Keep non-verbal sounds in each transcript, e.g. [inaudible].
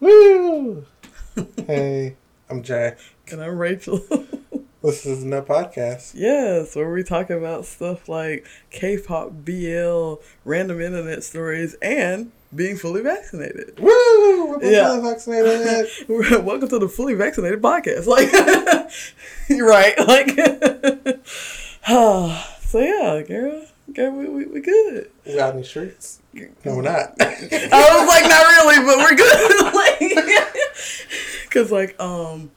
Woo! [laughs] hey, I'm Jay. And I'm Rachel. [laughs] This is no podcast. yes, where we talk about stuff like K-pop, BL, random internet stories, and being fully vaccinated. Woo! We're Yeah. fully vaccinated. [laughs] Welcome to the fully vaccinated podcast. Like, you're right. Like, [sighs] so yeah, girl, girl, we, we, we good. we out in the streets? No, we're not. [laughs] I was like, not really, but we're good. [laughs] like, cause like, um,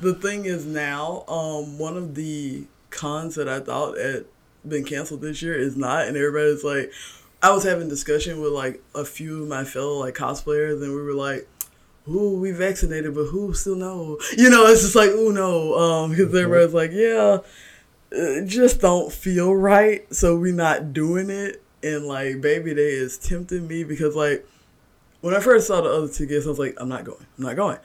the thing is now, um, one of the cons that I thought had been canceled this year is not, and everybody's like, I was having discussion with like a few of my fellow like cosplayers, and we were like. Ooh, we vaccinated, but who still know? You know, it's just like, ooh, no, um, because everybody's like, yeah, just don't feel right, so we not doing it. And like Baby Day is tempting me because like when I first saw the other two gifts, I was like, I'm not going, I'm not going.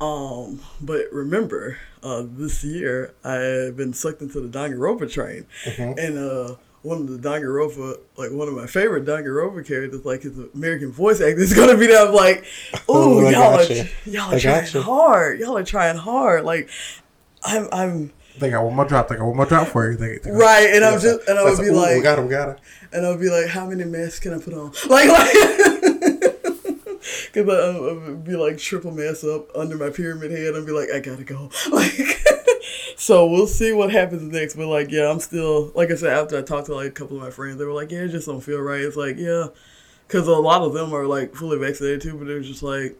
Um, but remember, uh, this year I've been sucked into the Danganronpa train, and uh, one of the Danganronpa, like one of my favorite Danganronpa characters, like his American voice actor, is gonna be. I'm like, [laughs] Oh, y'all are, gotcha. y'all are I trying hard, y'all are trying hard. Like, I'm, I'm They got one more drop. They got one more drop for you. They, they got- right, and I'm just, and I would be like, we got it, we got it. And I'll be like, how many masks can I put on? [laughs] Like, like, [laughs] because I'll, I'll be like triple mask up under my pyramid head and be like, I gotta go. [laughs] Like, so we'll see what happens next. But like, yeah, I'm still, like I said, after I talked to like a couple of my friends, they were like, yeah, it just don't feel right. It's like, yeah, because a lot of them are like fully vaccinated too, but they're just like,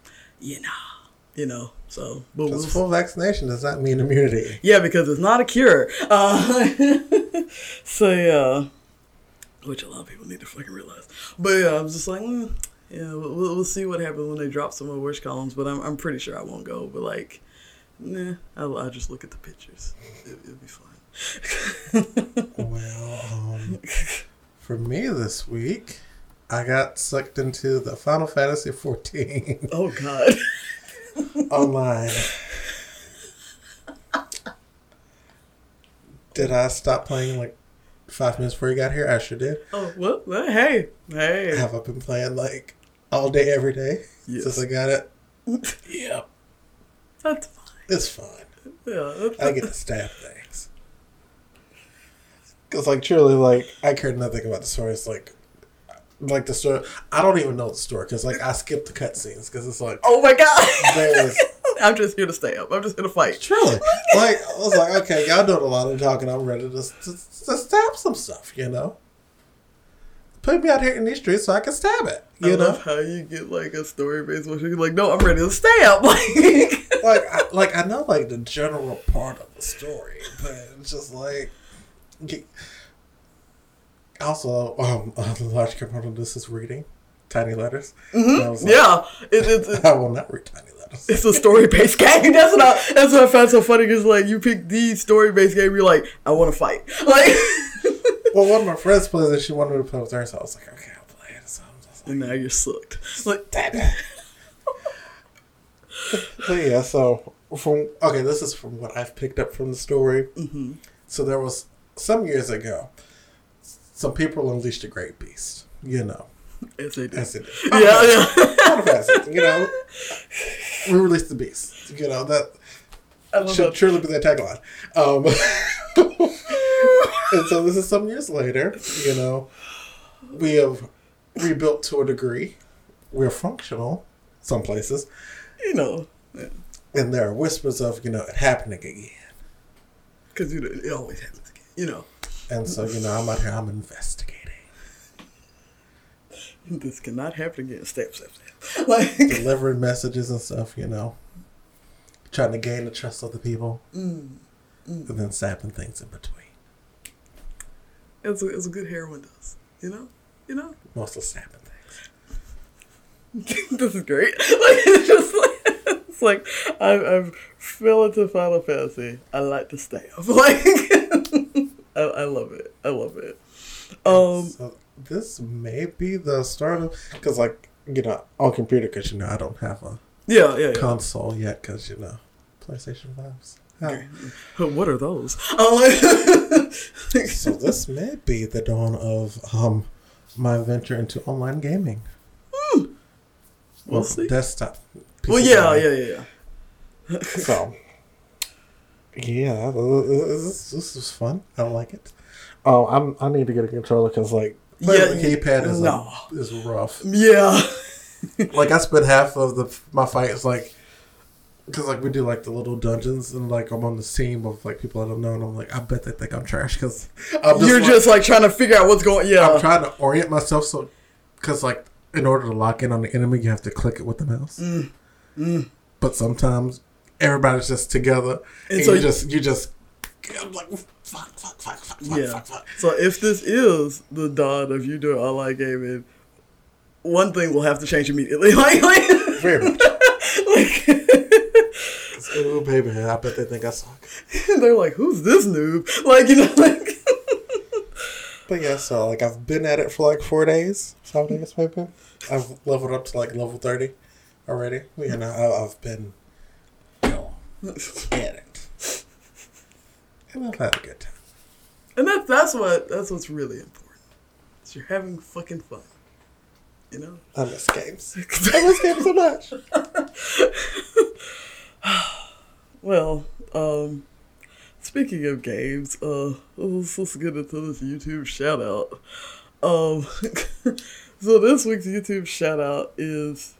[tsk] you know, you know. So, but we'll full vaccination does not mean immunity. yeah, because it's not a cure. Uh, [laughs] so yeah, which a lot of people need to fucking realize. But yeah, I'm just like, mm, yeah, we'll, we'll see what happens when they drop some more wish columns. But I'm I'm pretty sure I won't go. But like, nah, I'll, I'll just look at the pictures. It, it'll be fine. Well, um, [laughs] for me this week, I got sucked into the Final Fantasy XIV oh God. [laughs] online. Did I stop playing like five minutes before you got here? I sure did. Oh well. well, Hey. Hey. Have I been playing like all day, every day Yes. since I got it? Yep, That's fine. it's fine. Yeah. That's I get to stab things. Cause like truly, like I cared nothing about the story. It's like, like the story. I don't even know the story because like I skipped the cutscenes because it's like Oh my God. [laughs] I'm just here to stay up. I'm just here to fight. truly [laughs] like I was like okay, y'all doing a lot of talking. I'm ready to, to, to stab some stuff. You know, put me out here in these streets so I can stab it. You I know, love how you get like a story based one. You're like, no, I'm ready to stab. [laughs] Like, like I, like I know like the general part of the story, but it's just like. Also, um, [laughs] a large component of this is reading tiny letters. Was like, yeah, it, it, it, [laughs] I will not read tiny letters. it's a story based [laughs] game. That's what I, that's what I found so funny. Cause like you pick the story based game, you're like, I want to fight. Like, Well, one of my friends plays it. She wanted me to play with her, so I was like, okay, I'll play it. So I'm just like, and now you're sucked. Like, damn it. so yeah, so from okay, this is from what I've picked up from the story. mm-hmm. So there was some years ago, some people unleashed a great beast. You know, yes, they do. as it [laughs] Yeah, yeah. You know, we released the beast. You know that should that. surely be the tagline. Um, [laughs] and so this is some years later. You know, we have rebuilt to a degree. We're functional some places, You know, and there are whispers of you know it happening again. because you know, it always happens again. You know, And so you know I'm out here. I'm investigating, [laughs] this cannot happen again. Step, stab, stab. [laughs] Like, delivering messages and stuff. You know, trying to gain the trust of the people, mm, and then sapping things in between. it's a, it's a good heroin does. You know, you know. Mostly sapping things. [laughs] this is great. Like it's just like it's like I I've fell into Final Fantasy. I like to stay stab. Like I, I love it. I love it. Um so this may be the start of because like you know on computer because you know I don't have a yeah, yeah, yeah. console yet because you know PlayStation Fives. Okay. What are those? Um, [laughs] So this may be the dawn of um my venture into online gaming. We'll see. Desktop. Well, yeah, yeah, yeah, yeah. So, yeah, uh, uh, uh, this, this is fun. I like it. Oh, I'm. I need to get a controller because like playing Yeah, the keypad is no. like, is rough. Yeah. [laughs] like I spent half of the my fights like because like we do like the little dungeons and like I'm on the team of like people I don't know and I'm like I bet they think I'm trash because [laughs] You're like- just like trying to figure out what's going. Yeah. I'm trying to orient myself so because like in order to lock in on the enemy you have to click it with the mouse. Mm. mm. But sometimes everybody's just together And and, so you just you just I'm like fuck fuck fuck fuck fuck yeah. fuck fuck. So if this is the dawn of you doing online gaming, one thing will have to change immediately. [laughs] Like, like, Very much. like Ooh, baby, I bet they think I suck. And [laughs] they're like, "Who's this noob?" Like, you know, [laughs] like. But yeah, so like I've been at it for like four days, five days maybe. I've leveled up to like level thirty already. You know, I've been it, and I've a good time. And that's that's what that's what's really important. Is you're having fucking fun. You know? I miss games. [laughs] I miss games so much. [sighs] Well, um speaking of games, uh let's, let's get into this YouTube shout out. Um [laughs] so this week's YouTube shout out is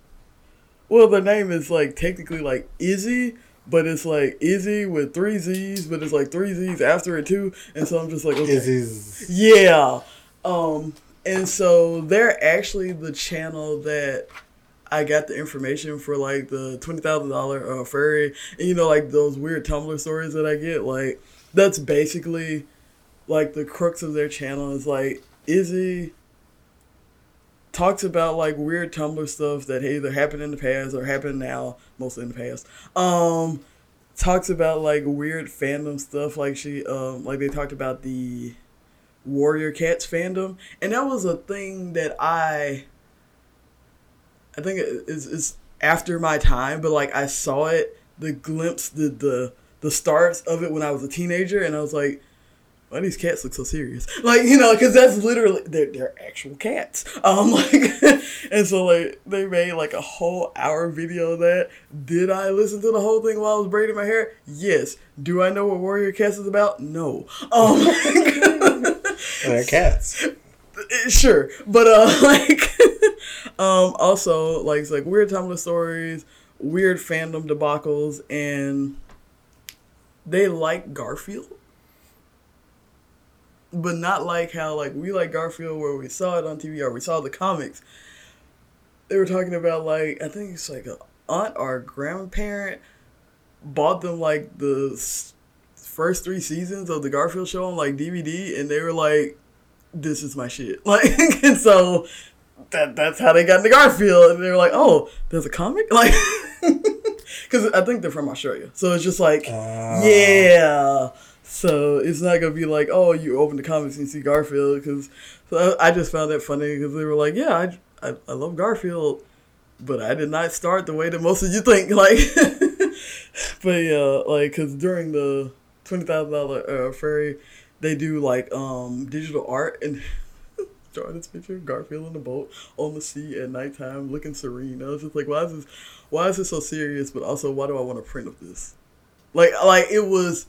well the name is like technically like Izzy, but it's like Izzy with three Z's, but it's like three Z's after it too. And so I'm just like okay. Izzy's Yeah. Um and so they're actually the channel that I got the information for like the twenty thousand dollar uh, furry and you know like those weird Tumblr stories that I get like that's basically like the crux of their channel is like Izzy talks about like weird Tumblr stuff that either happened in the past or happened now, mostly in the past. Um talks about like weird fandom stuff like she um like they talked about the Warrior Cats fandom, and that was a thing that I, I think is is after my time, but like I saw it, the glimpse, the the the starts of it when I was a teenager, and I was like, why these cats look so serious? Like you know, because that's literally they're they're actual cats. Um, [laughs] like, and so like they made like a whole hour video of that. Did I listen to the whole thing while I was braiding my hair? Yes. Do I know what Warrior Cats is about? No. Um. [laughs] they're cats. sure but uh [laughs] like um also like it's like weird tumblr stories weird fandom debacles and they like garfield but not like how like we like garfield where we saw it on tv or we saw the comics they were talking about like i think it's like a aunt or grandparent bought them like the first three seasons of the garfield show on like dvd and they were like this is my shit. [laughs] Like, and so that that's how they got into Garfield, and they were like, oh, there's a comic, [laughs] like, because I think they're from Australia, so it's just like, Uh, yeah. So it's not gonna be like, oh, you open the comics and see Garfield, because so I, I just found that funny because they were like, yeah, I, I I love Garfield, but I did not start the way that most of you think, [laughs] like, but yeah, like, because during the twenty thousand dollar uh, furry they do like um digital art and [laughs] drawing this picture of Garfield in the boat on the sea at nighttime looking serene. I was just like, why is this why is this so serious? But also why do I want a print of this? Like like it was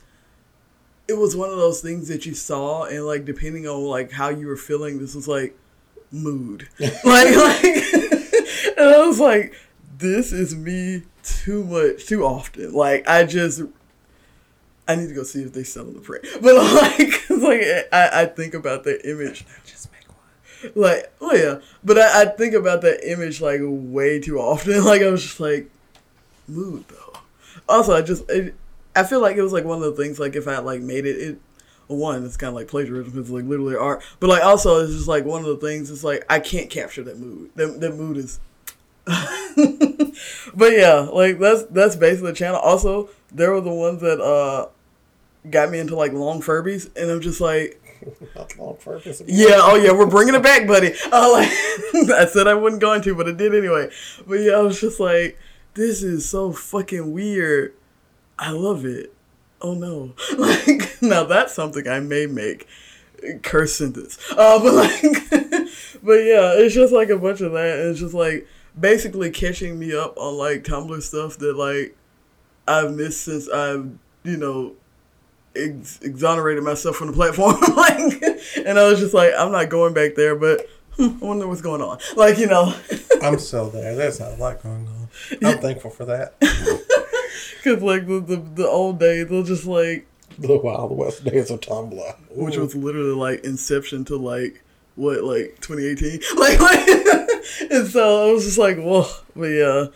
it was one of those things that you saw and like depending on like how you were feeling, this was like mood. [laughs] [laughs] like like [laughs] and I was like, this is me too much too often. Like I just I need to go see if they sell the print. But like, like I, I think about that image. Just make one. Like, oh yeah. But I, I think about that image like way too often. Like I was just like, mood though. Also, I just it, I feel like it was like one of the things like if I like made it, it one it's kind of like plagiarism because it's like literally art. But like also it's just like one of the things. It's like I can't capture that mood. That that mood is. [laughs] but yeah, like that's that's basically the channel. Also, there were the ones that uh got me into like long Furbies, and I'm just like, [laughs] Not long purpose. yeah, oh yeah, we're bringing it back, buddy. Uh, like, [laughs] I said I wasn't going to, but I did anyway. But yeah, I was just like, this is so fucking weird. I love it. Oh no, [laughs] like now that's something I may make. Curse sentence. Uh, [laughs] but like, [laughs] but yeah, it's just like a bunch of that. It's just like basically catching me up on like Tumblr stuff that like I've missed since I've you know ex- exonerated myself from the platform. like, and I was just like, I'm not going back there, but hmm, I wonder what's going on. Like, you know, I'm still there. There's not a lot going on. I'm thankful for that. Because like the, the the old days, they're just like, The Wild West days of Tumblr. which was literally like inception to like what like 2018 [laughs] like, like [laughs] and so i was just like whoa. But yeah.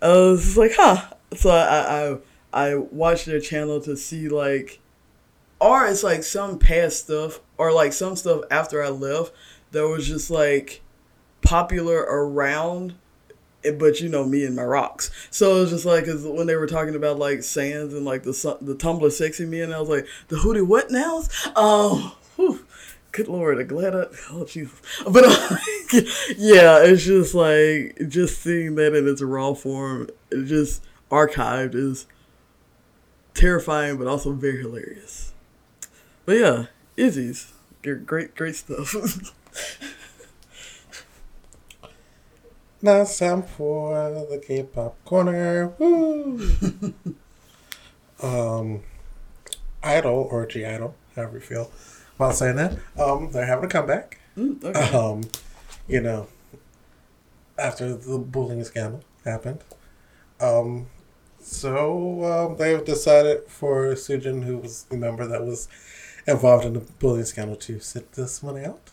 I was just like huh. So i i i watched their channel to see like or it's like some past stuff or like some stuff after i left that was just like popular around but you know me and my rocks. So it was just like 'cause when they were talking about like sands and like the the Tumblr sexy me, and I was like the hootie what nows? Um, whew, good lord, I'm glad I oh Jesus, but uh, [laughs] yeah, it's just like just seeing that in its raw form, just archived is terrifying, but also very hilarious. But yeah, Izzy's great great stuff. [laughs] Now it's time for the K-pop corner. Woo! [laughs] um, Idol or G Idol, however you feel about saying that. Um, they're having a comeback. Mm, okay. Um, you know, after the bullying scandal happened. Um, so um, they've decided for Sujin, who was the member that was involved in the bullying scandal, to sit this one out.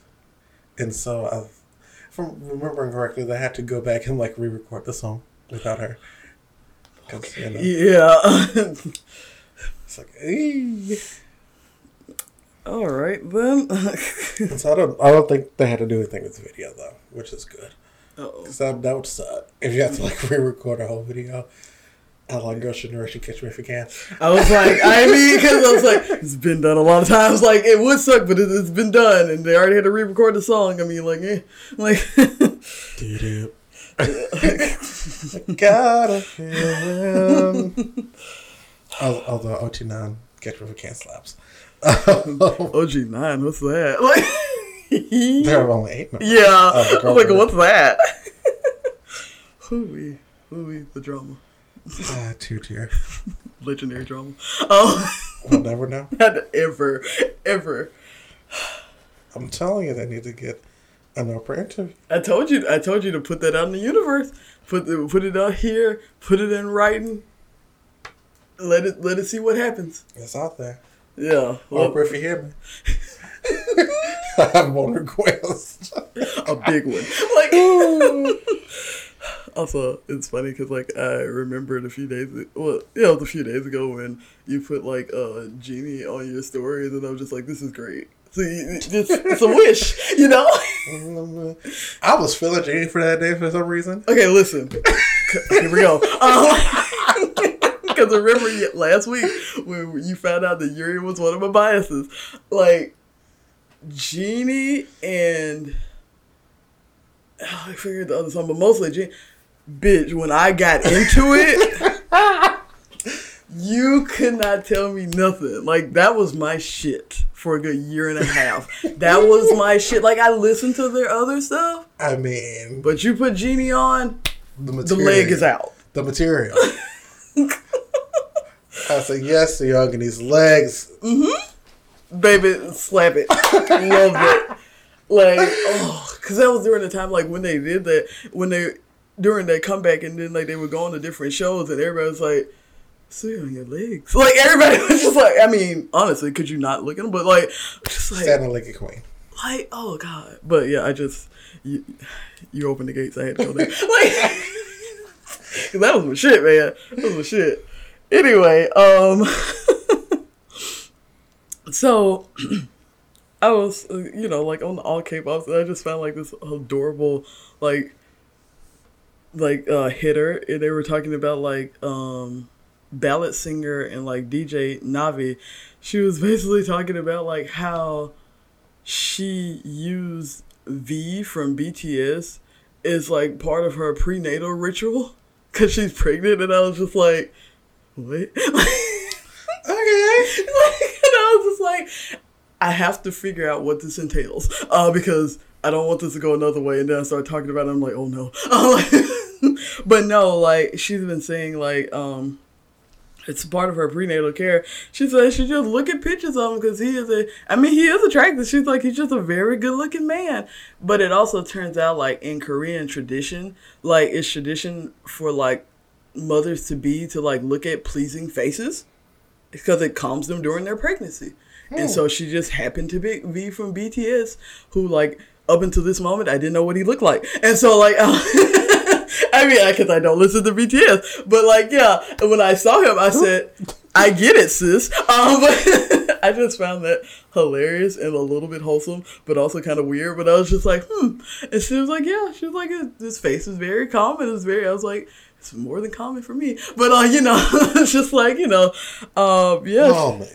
And so, i I'm remembering correctly, they had to go back and like re-record the song without her. 'Cause, you know, yeah. [laughs] it's like. All right then. So I don't, I don't think they had to do anything with the video though, which is good. Uh-oh. Cause that, that would suck if you have to like [laughs] re-record a whole video. I like Girls' should Generation Catch Me If You Can. I was like, I [laughs] mean, because I was like, it's been done a lot of times. Like, it would suck, but it, it's been done, and they already had to re-record the song. I mean, like, eh, like, Doo-doo. [laughs] [laughs] Gotta feel him. Al- Although OT9 Catch Me If You Can slaps. OG nine, what's that? Like, there are only eight members. yeah, the I'm like, what's that? Hooey, hooey, the drama, Ah, two tier. legendary drama. Oh, [laughs] We'll never know. [laughs] not ever, ever. I'm telling you, they need to get an Oprah interview. I told you, I told you to put that out in the universe. Put the, put it out here. Put it in writing. Let it let it see what happens. It's out there. Yeah, well, Oprah, if you hear me. [laughs] I have one request. a big one. Like, also, it's funny because like I remembered a few days, well, yeah, it was a few days ago when you put like uh Genie on your stories, and I was just like, this is great. So it's, it's a wish, [laughs] you know. [laughs] I was feeling Genie for that day for some reason. Okay, listen. Here we go. [laughs] Because I remember last week when you found out that Yuri was one of my biases, like Genie and oh, I figured the other song, but mostly Genie. Bitch, when I got into it, [laughs] you could not tell me nothing. Like that was my shit for a good year and a half. that was my shit. Like I listened to their other stuff, I mean, but you put Genie on, the the leg is out. The material. I said, yes, the young and these legs. Mhm. Baby, slap it. Love it. Like, oh, because that was during the time, like, when they did that, when they, during that comeback, and then, like, they were going to different shows, and everybody was like, see on your legs. [laughs] Like, everybody was just like, I mean, honestly, could you not look at them? But, like, just like, Standing like a queen. like, oh, God. But, yeah, I just, you, you opened the gates, I had to go there. [laughs] Like, [laughs] that was my shit, man. That was my shit. Anyway, um, so [clears throat] I was, uh, you know, like on the all K-pop, and I just found like this adorable, like, like uh hitter, and they were talking about like um ballad singer and like DJ Navi. She was [laughs] basically talking about like how she used V from BTS is like part of her prenatal ritual [laughs] because she's pregnant, and I was just like, what? [laughs] Okay. and I was just like, I have to figure out what this entails, uh, because I don't want this to go another way. And then I started talking about it. I'm like, oh no. [laughs] But no, like she's been saying like um it's part of her prenatal care. She says she just look at pictures of him because he is a. I mean, he is attractive. She's like he's just a very good looking man. But it also turns out like in Korean tradition, like it's tradition for like mothers to be to like look at pleasing faces because it calms them during their pregnancy. And so she just happened to be, V from BTS, who like up until this moment I didn't know what he looked like, and so like. [laughs] I mean, because I don't listen to BTS, but like, yeah, when I saw him, I said, "I get it, sis." Um, [laughs] but I just found that hilarious and a little bit wholesome, but also kind of weird. But I was just like, "Hmm," and she was like, "Yeah," she was like, "His face is very common. It's very." I was like, "It's more than common for me," but uh, you know, [laughs] it's just like you know, um, yeah, Calming.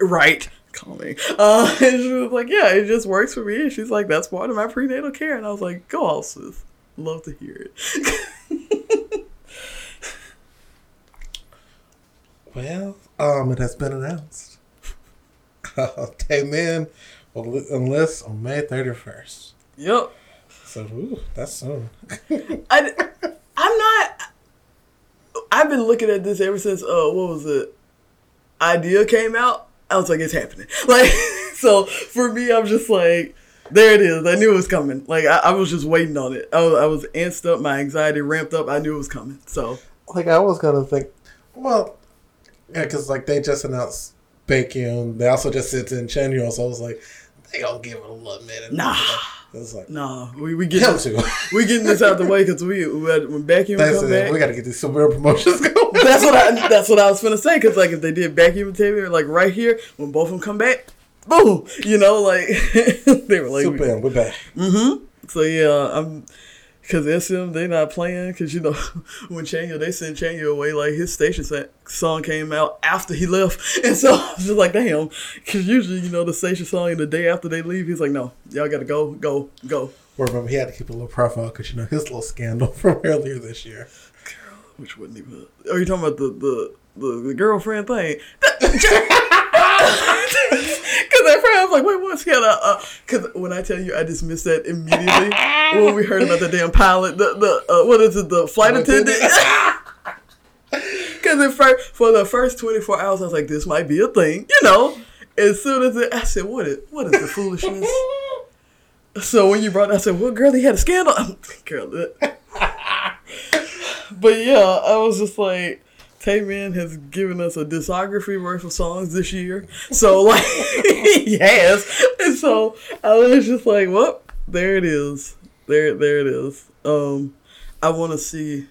right calming. Uh, [laughs] and she was like, yeah, it just works for me. And she's like, that's part of my prenatal care. And I was like, go sis. Love to hear it. [laughs] Well, um, it has been announced. Taemin will enlist on May 31st. yep. So, ooh, that's soon. [laughs] I, I'm not. I've been looking at this ever since, uh, what was it? Idea came out. I was like, it's happening. [laughs] Like, so for me, I'm just like, there it is. I knew it was coming. Like, I, I was just waiting on it. I was, I was antsed up. My anxiety ramped up. I knew it was coming. So, Like, I was going to think, well, yeah, because, like, they just announced Baekhyun. They also just said in Chanyeol, so I was like, they going to give it a little minute. Nah. It was like, nah, we, we get him too. we getting this out the way because we, we had- when Becky That's come it. back. We got to get these super promotions [laughs] going. that's what I that's what I was gonna say because like if they did Becky and Taylor like right here when both of them come back, boom, you know like [laughs] they were like Super, we're back. Mhm. So yeah I'm because SM they not playing because you know [laughs] when Chanyeol they sent Chanyeol away like his station song came out after he left [laughs] and so I was just like damn because usually you know the station song the day after they leave he's like no y'all gotta go go go Well, remember, he had to keep a little profile because, you know, his little scandal from earlier this year. Girl, which wasn't even are you talking about the the the, the girlfriend thing At first I was like, wait, what's going on? Cause when I tell you, I just missed that immediately when we heard about the damn pilot, the the uh, what is it, the flight attendant. [laughs] Cause at first, for the first twenty four hours, I was like, this might be a thing, you know. As soon as it, I said, what is what is the foolishness? [laughs] So when you brought, it, I said, well, girl, he had a scandal. [laughs] girl, that- but yeah, I was just like. Taemin has given us a discography worth of songs this year. So [laughs] like [laughs] he has. And so I was just like, well, there it is. There there it is. Um I wanna see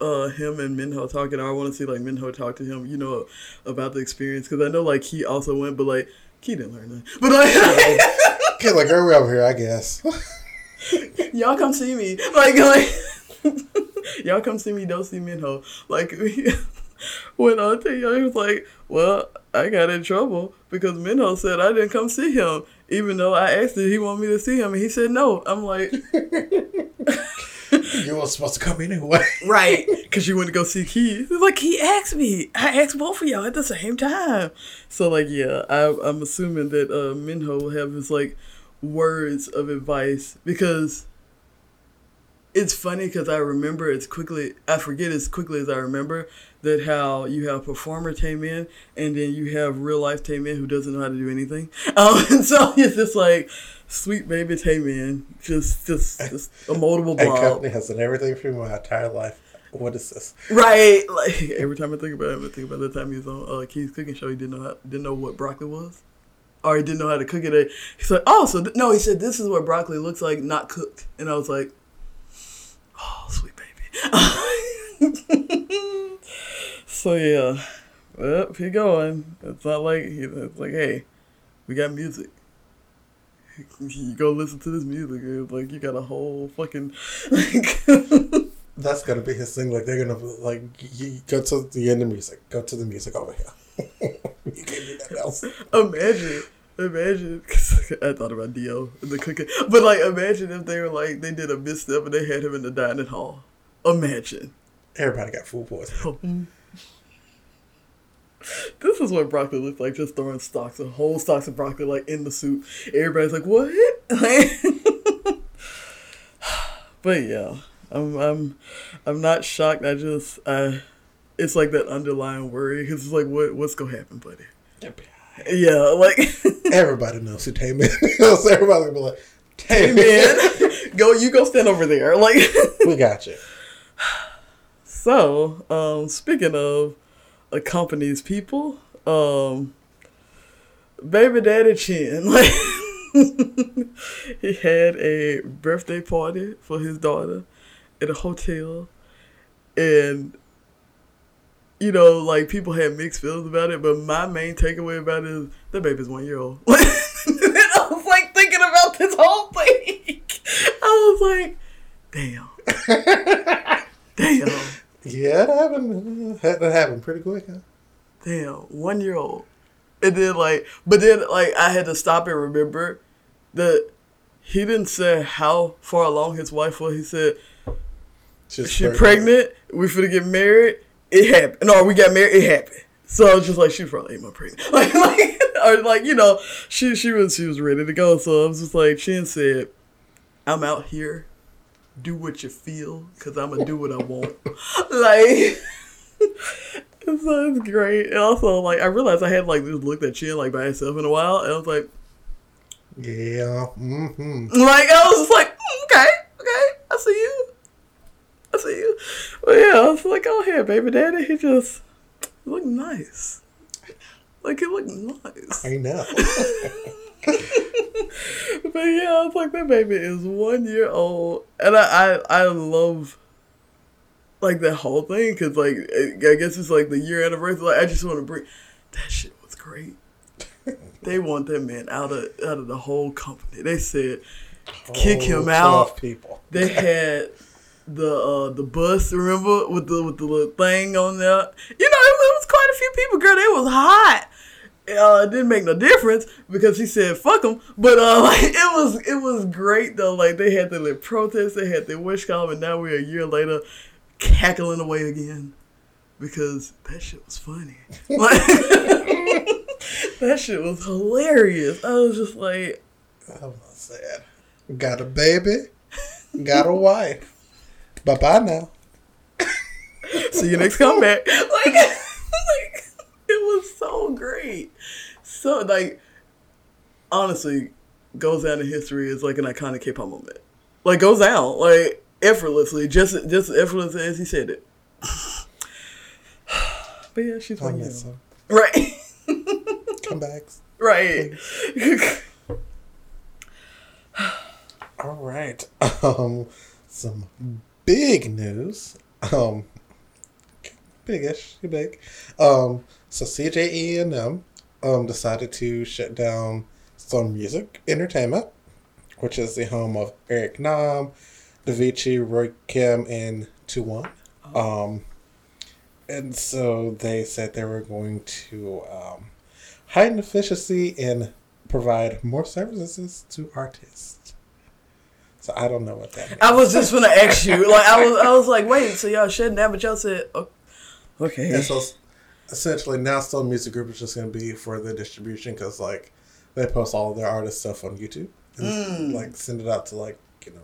uh him and Minho talking. I want to see like Minho talk to him, you know, about the experience because I know like he also went, but like he didn't learn that. But like Okay, [laughs] like, girl, we're over here, I guess. y'all come see me. Like like [laughs] y'all come see me, don't see me in Minho. Like [laughs] when I tell he was like, Well, I got in trouble because Minho said I didn't come see him, even though I asked if he wanted me to see him and he said no. I'm like [laughs] you were supposed to come anyway. Right. Because you went to go see Key. He's like, he asked me. I asked both of y'all at the same time. So, like, yeah, I, I'm assuming that uh, Minho will have his, like, words of advice because it's funny because I remember as quickly, I forget as quickly as I remember that how you have performer Taemin and then you have real life Taemin who doesn't know how to do anything. [laughs] Um, and so [laughs] it's just like, sweet baby Taemin, just, just, just a moldable And blob. company has done everything for me my entire life. What is this? Right, [laughs] like every time I think about him, I think about the time he was on uh, Key's cooking show. He didn't know how, didn't know what broccoli was, or he didn't know how to cook it. He's like, oh, so th- no, he said this is what broccoli looks like, not cooked. And I was like, oh, sweet baby. [laughs] so yeah, well, keep going. It's not like he- it's like, hey, we got music. You go listen to this music. It's like you got a whole fucking like. [laughs] That's gonna be his thing. Like they're gonna like you go to the end of music. Go to the music over here. [laughs] you can't do that else. Imagine, imagine. 'cause [laughs] I thought about D.O. and the cooking, but like, imagine if they were like they did a misstep and they had him in the dining hall. Imagine. Everybody got food poisoning. [laughs] This is what broccoli looks like, just throwing stalks, and whole stalks of broccoli like in the soup. Everybody's like, "What?" [laughs] but yeah, I'm I'm I'm not shocked. I just uh, it's like that underlying worry because it's like what what's gonna happen, buddy? Yeah, like [laughs] Everybody knows who Tay [laughs] Man is. Everybody be like, Tay Man, man, go you go stand over there. Like we got you. [laughs] so, um, speaking of accompanies people, um, baby daddy Chen, like he had a birthday party for his daughter at a hotel, and you know, like people had mixed feelings about it, but my main takeaway about it is the baby's one year old. [laughs] I was like thinking about this whole thing. I was like, damn. [laughs] damn. Yeah, that happened. That happened pretty quick, huh? Damn. One year old. And then like but then like I had to stop and remember that he didn't say how far along his wife was. He said She's she pregnant, We're finna get married, it happened. No, we got married, it happened. So I was just like, she probably ain't my pregnant. [laughs] Like, like, or like, you know, she she was she was ready to go. So I was just like, Chen said, I'm out here, do what you feel, cause I'm gonna do what I want. [laughs] like, [laughs] so it's great. And also, like, I realized I had like just looked at Chen like by itself in a while, and I was like, Yeah. Mm-hmm. like I was just like, "Mm, okay, okay, I see you. I see you. But yeah, I was like, oh here, baby daddy. He just looked nice. Like he looked nice. I know. [laughs] But yeah, I was like, that baby is one year old, and I I, I love like that whole thing because like I guess it's like the year anniversary. Like I just want to bring that shit was great. they want that man out of out of the whole company. They said kick him out. People. They had the uh the bus, remember, with the with the little thing on there. You know, it, was quite a few people, girl. It was hot. Uh, it didn't make no difference because he said fuck them. But uh, [laughs] like it was it was great though. Like they had their little protest, they had their wish column, and now we're a year later cackling away again because that shit was funny. [laughs] Like [laughs] that shit was hilarious. I was just like, I was sad. Got a baby. Got a wife. Bye bye now. [laughs] see you next comeback. [laughs] Like, [laughs] like it was so great. So like honestly, goes down in history as like an iconic K pop moment. Like goes down like effortlessly, just just effortlessly as he said it. [sighs] But yeah, she's I one year miss Right. Comebacks. right. All right. Um, some big news. Um, bigish, big. Um, so CJE and um decided to shut down Stone Music Entertainment, which is the home of Eric Nam, Davichi, Roy Kim, and Tuwon. Um, and so they said they were going to um, heighten efficiency and provide more services to artists. So I don't know what that means. I was just gonna ask you. Like I was I was like, wait, so y'all shutting down, but y'all said oh, okay. And so essentially now Stone Music Group is just going to be for the distribution because like they post all of their artist stuff on YouTube and mm. like send it out to like you know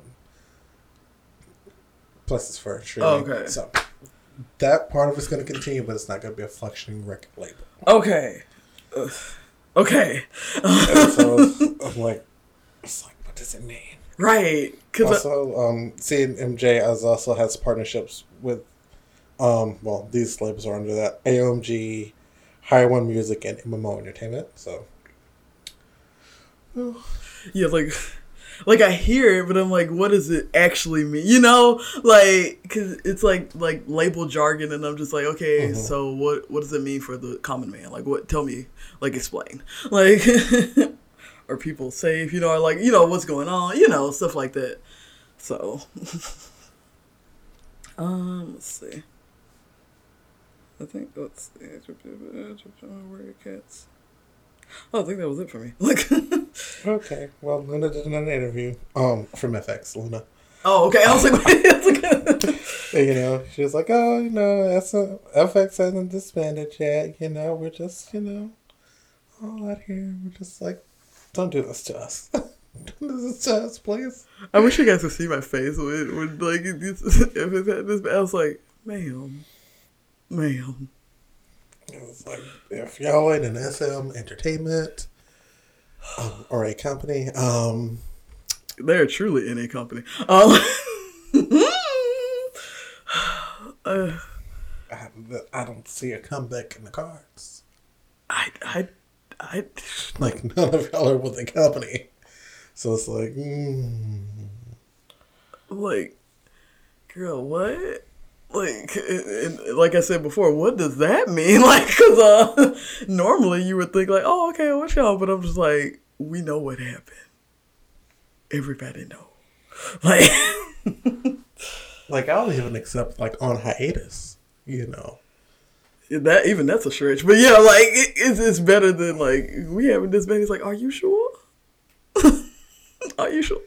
places for streaming. Okay. So that part of it's going to continue, but it's not going to be a functioning record label. Okay. Ugh. Okay. So [laughs] I'm like, it's like, what does it mean? Right. Also, um, CMJ has also has partnerships with, um, well, these labels are under that AOMG, High One Music, and MMO Entertainment. So yeah, like, like I hear it, but I'm like, what does it actually mean? You know, like, cause it's like like label jargon, and I'm just like, okay, so what what does it mean for the common man? Like, what? Tell me, like, explain, like, [laughs] are people safe? You know, or like, you know, what's going on? You know, stuff like that. So, [laughs] um, let's see. I think let's see. Where are your cats? Oh, I think that was it for me. [laughs] Like, okay, well, Luna did an interview, um, from FX. Luna, oh, okay. I was like, [laughs] I was like And, you know, she was like, oh, you know, FX hasn't disbanded yet. You know, we're just, you know, all out here. We're just like, don't do this to us. [laughs] Don't do this is please. I wish you guys could see my face when, when like [laughs] if it's at this. I was like, ma'am, ma'am. It was like if y'all ain't an SM Entertainment um, or a company, um, They're truly in a company. Um, [laughs] uh, I, I don't see a comeback in the cards. I, I, I, Like [laughs] none of y'all are with the company, so it's like, mm, like, girl, what? Like, and, and like I said before, what does that mean? [laughs] Like, cause uh, [laughs] normally you would think like, oh, okay, what's y'all? But I'm just like, we know what happened. Everybody know. Like, like I'll even accept like on hiatus, you know. That even that's a stretch. But yeah, like it, it's it's better than like we having this baby. It's like, are you sure? [laughs] are you sure?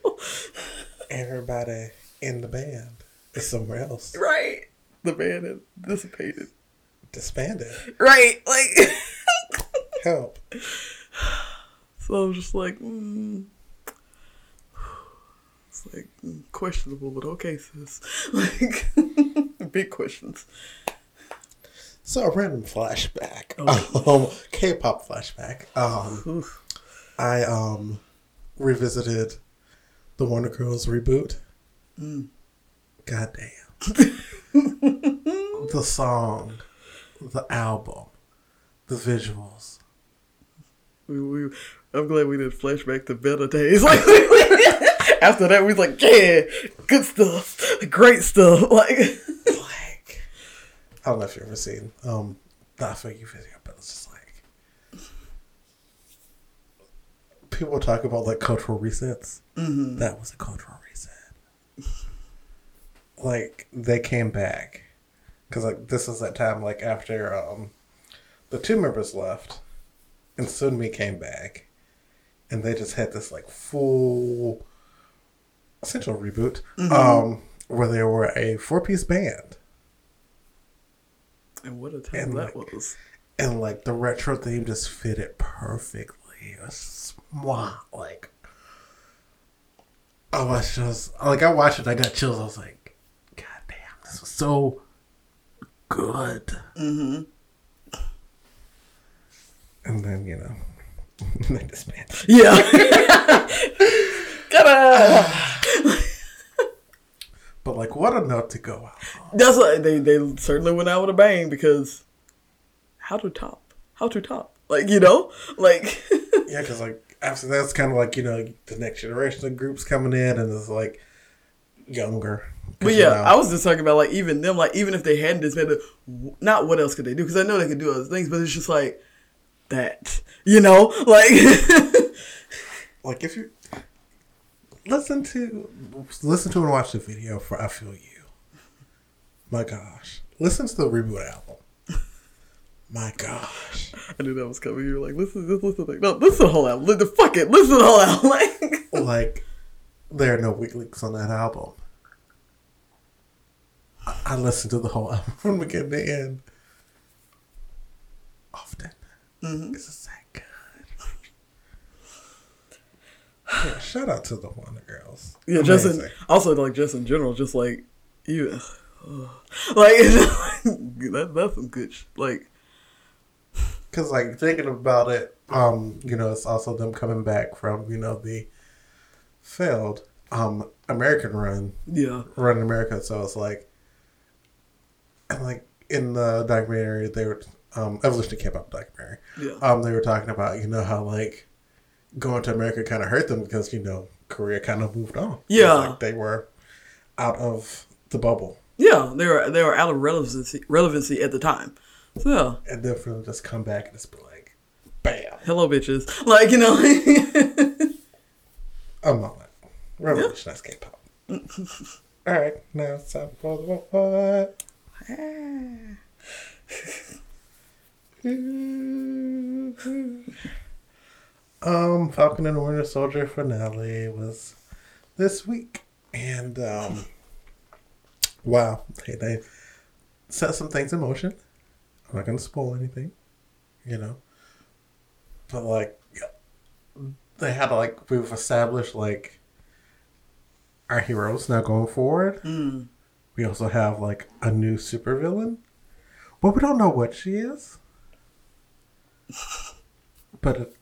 Everybody in the band is somewhere else, Right. The band had dissipated. disbanded. Right. Like. [laughs] Help. So I'm just like, mm. it's like mm, questionable, but okay, sis. [laughs] Like big questions. So a random flashback, [laughs] um, K-pop flashback. Um, I um revisited the Wonder Girls reboot. God damn. [laughs] the song, the album, the visuals. We, we, I'm glad we did flashback to better days. [laughs] Like after that, we was like, yeah, good stuff, great stuff. Like, I don't know if you've ever seen um the I You video, but it's just like people talk about like cultural resets. Mm-hmm. That was a cultural reset. like they came back because like this is that time like after um the two members left and Sunmi came back and they just had this like full essential reboot um where they were a four piece band and what a time And, that like, was. and like the retro theme just fitted perfectly. It was mwah, like I was just like I watched it, I got chills. I was like, God damn, this was so good. Mm-hmm. And then you know, [laughs] they disbanded. Yeah. [laughs] [laughs] Ta-da! [sighs] But like, what a note to go out. That's what they they certainly went out with a bang because how to top? How to top? Like you know, like [laughs] Yeah, because like after that's kind of like you know the next generation of groups coming in, and it's like younger. But you yeah, know, I was just talking about like even them, like even if they hadn't disbanded, not what else could they do? Because I know they could do other things, but it's just like that, you know, like [laughs] like if you listen to listen to and watch the video for I Feel You. My gosh. Listen to the reboot album. My gosh. I knew that was coming. You were like, listen, just listen, to, no, listen to the whole album. Li- Fuck it, listen to the whole album. [laughs] Like, Like there are no weak links on that album. I, I listened to the whole album from beginning to end. Often. Mm-hmm. It's just that good. Yeah, [laughs] shout out to the Wonder Girls. yeah, just in, also like just in general, just like you, like [laughs] that, that's some good. Sh- like, Because, like, thinking about it, um, you know, it's also them coming back from, you know, the failed um American run, yeah, run in America. So it's like, and like in the documentary, they were, um, Evolution Camp Up documentary, yeah, um, they were talking about, you know, how, like, going to America kind of hurt them because, you know, Korea kind of moved on. Yeah. Like, they were out of the bubble. yeah. They were they were out of relevancy relevancy at the time. So yeah. And then for them to just come back and just be like, bam. hello bitches like you know [laughs] A moment. Revolutionized K-pop. [laughs] All right, now it's time for the what? Ah. [laughs] um, Falcon and Winter Soldier finale was this week, and um, wow, they, they set some things in motion. I'm not gonna spoil anything, you know, but like they had like we've established like our heroes now going forward. Mm. We also have like a new supervillain, but we don't know what she is. [laughs] But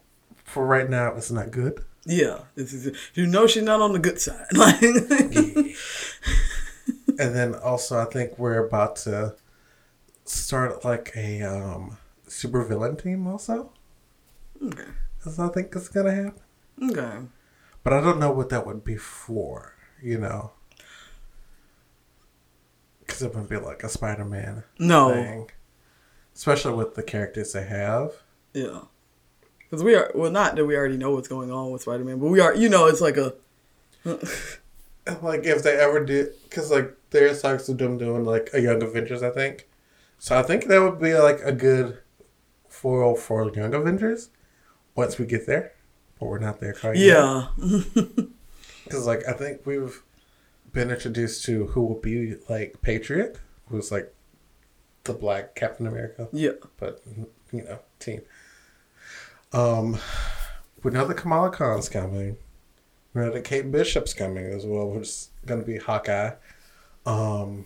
for right now, it's not good. Yeah, this is you know she's not on the good side. [laughs] Like, [laughs] and then also, I think we're about to start like a um, supervillain team. Also, okay, That's I think it's gonna happen. okay, But I don't know what that would be for. You know, because it would be like a Spider-Man no, thing, especially with the characters they have. yeah, because we are well, not that we already know what's going on with Spider Man, but we are, you know, it's like a [laughs] Like if they ever did, because like there's talks of them doing like a Young Avengers, I think. So I think that would be like a good foil for Young Avengers once we get there, but we're not there quite yet. yeah, [laughs] Because like I think we've been introduced to who will be like Patriot, who's like the Black Captain America, yeah, but you know, teen. Um, we know that Kamala Khan's coming. We know that Kate Bishop's coming as well, which is gonna be Hawkeye. Um,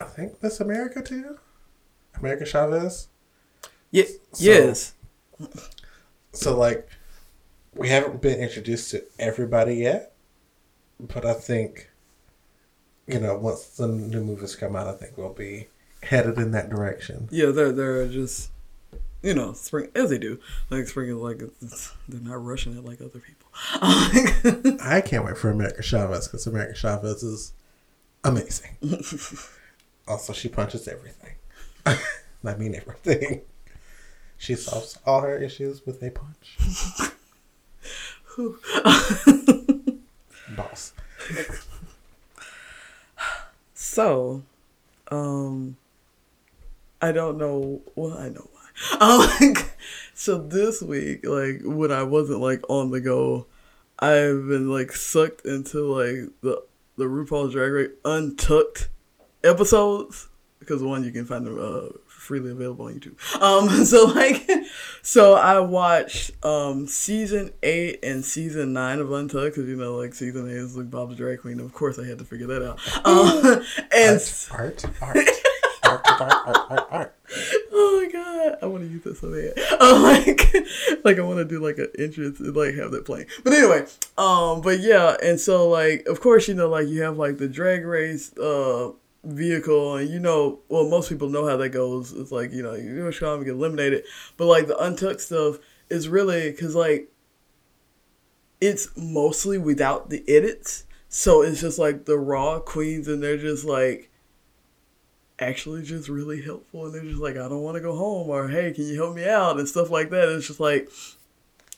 I think Miss America too. America Chavez. yeah, So- yes, So like, we haven't been introduced to everybody yet, but I think, you know, once the new movies come out, I think we'll be headed in that direction. yeah. They're they're just you know spring as they do. Like spring is like it's, they're not rushing it like other people. [laughs] I can't wait for America Chavez because America Chavez is amazing. [laughs] also, she punches everything. [laughs] I mean everything. She solves all her issues with a punch. Boss. So, um, I don't know. Well, I know [laughs] why. Um, so this week, like when I wasn't like on the go, I've been like sucked into like the the RuPaul's Drag Race Untucked episodes because one you can find them uh, freely available on YouTube. Um, [laughs] so like, so I watched um season eight and season nine of Untucked because you know like season eight is like Bob's Drag Queen. Of course, I had to figure that out. Um, [laughs] and Art, art, art, oh my god, I want to use that so bad. Um, like, like I want to do like an entrance and like have that playing. But anyway, um, but yeah, and so like of course you know like you have like the drag race uh vehicle and you know well most people know how that goes. It's like you know you go Sean get eliminated, but like the untucked stuff is really because like it's mostly without the edits. So it's just like the raw queens, and they're just like actually just really helpful. And they're just like, I don't want to go home, or hey, can you help me out, and stuff like that. It's just like,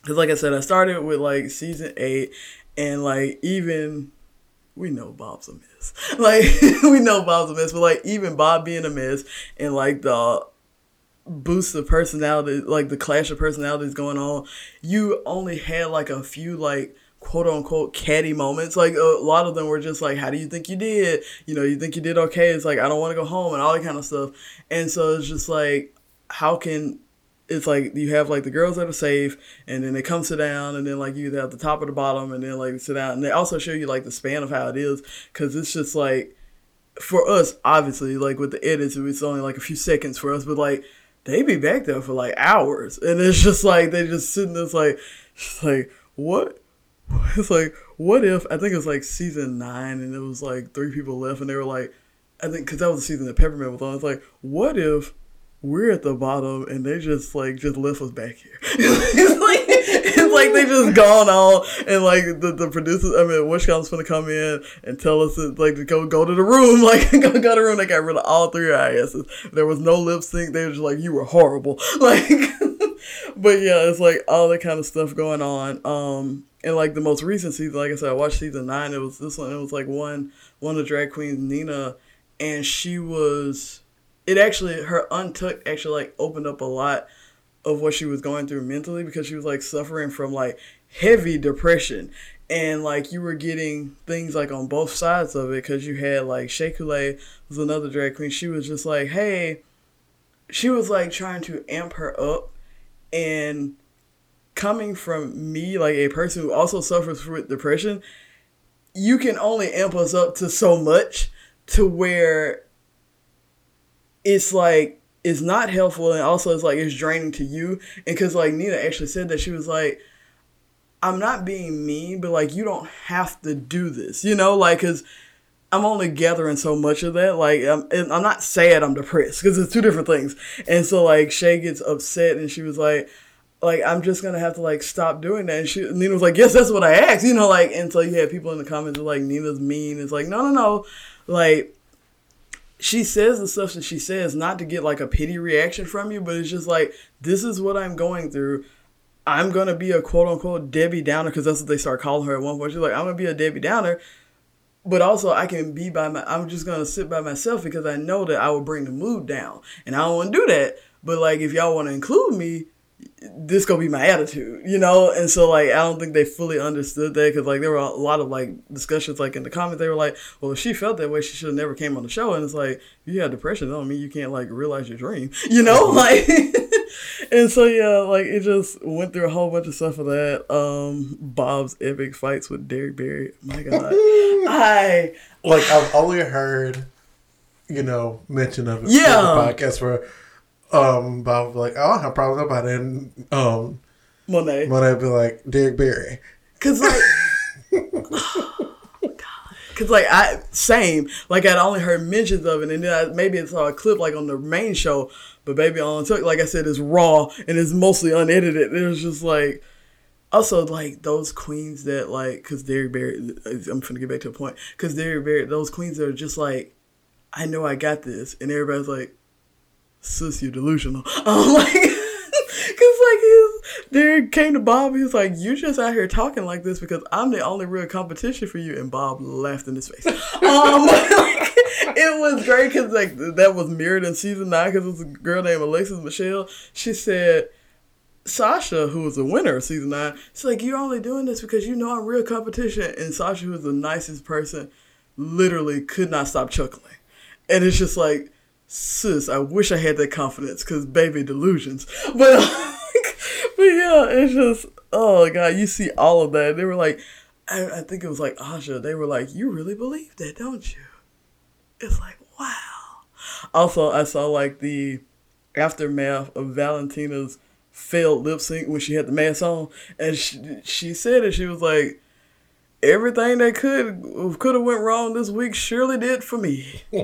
because like I said, I started with like season eight, and like even we know Bob's a mess. [laughs] Like [laughs] we know Bob's a mess, but like even Bob being a mess, and like the boost of personality, like the clash of personalities going on, you only had like a few like quote unquote catty moments. Like a lot of them were just like, "How do you think you did? You know, you think you did okay?" It's like I don't want to go home and all that kind of stuff. And so it's just like, how can it's like you have like the girls that are safe, and then they come sit down, and then like you have the top or the bottom, and then like sit down, and they also show you like the span of how it is, because it's just like for us, obviously, like with the edits, it's only like a few seconds for us, but like they be back there for like hours, and it's just like they just sitting there, like, like what? [laughs] It's like what if I think it was like season nine, and it was like three people left, and they were like, I think because that was the season that Peppermint was on. It's like what if we're at the bottom and they just like just left us back here. [laughs] it's like it's like they just gone on and like the, the producers I mean Wishcom's gonna come in and tell us that, like to go go to the room, [laughs] like go go to the room. They got rid of all three asses. There was no lip sync, they were just like, You were horrible. Like but yeah, it's like all that kind of stuff going on. Um and like the most recent season, like I said, I watched season nine. It was this one. It was like one one of the drag queens, Nina, and she was it actually her untucked actually like opened up a lot of what she was going through mentally because she was like suffering from like heavy depression and like you were getting things like on both sides of it because you had like Shea was another drag queen she was just like hey she was like trying to amp her up and coming from me, like a person who also suffers with depression, you can only amp us up to so much to where it's like it's not helpful and also it's like it's draining to you. And because like Nina actually said that she was like, I'm not being mean, but like you don't have to do this, you know, like because I'm only gathering so much of that. Like I'm, I'm not sad. I'm depressed because it's two different things. And so like Shea gets upset and she was like, like I'm just gonna have to like stop doing that. And she Nina was like, yes, that's what I asked, you know, like. And so you had people in the comments like Nina's mean. It's like no, no, no, like she says the stuff that she says not to get like a pity reaction from you, but it's just like this is what I'm going through. I'm gonna be a quote unquote Debbie Downer because that's what they start calling her at one point. She's like, I'm gonna be a Debbie Downer, but also I can be by my. I'm just gonna sit by myself because I know that I will bring the mood down, and I don't want to do that. But like, if y'all want to include me, this gonna be my attitude, you know? And so like I don't think they fully understood that because like there were a lot of like discussions like in the comments they were like, well if she felt that way she should have never came on the show and it's like if you have depression don't mean you can't like realize your dream, [laughs] you know? Like [laughs] and so yeah, like it just went through a whole bunch of stuff for that. Um Bob's epic fights with Derrick Barry. My God, [laughs] I like I've only heard you know mention of it yeah the podcast where um Bob like oh I have problems about it and um Monet Monet be like Derrick Barry Cause like, [laughs] [laughs] cause like I same like I'd only heard mentions of it, and then I, maybe it's a clip like on the main show, but baby Untucked like I said it's raw and it's mostly unedited. It was just like. Also, like those queens that like, cause Derrick Barry, I'm gonna get back to a point. Cause Derrick Barry, those queens that are just like, I know I got this, and everybody's like, sis, you delusional. I'm [laughs] like, cause like his Derrick came to Bob, he was like, you just out here talking like this because I'm the only real competition for you, and Bob laughed in his face. [laughs] um, [laughs] like, it was great because like that was mirrored in season nine because it was a girl named Alexis Michelle. She said. Sasha, who was the winner of season nine, she's like, You're only doing this because you know I'm real competition. And Sasha, who's the nicest person, literally could not stop chuckling. And it's just like, sis, I wish I had that confidence because baby delusions. [laughs] But, but yeah, it's just, oh God, you see all of that. They were like, I, I think it was like Asha, they were like, You really believe that, don't you? It's like, wow. Also, I saw like the aftermath of Valentina's failed lip sync when she had the mask on, and she, she said it. She was like, "Everything that could could have went wrong this week surely did for me." [laughs]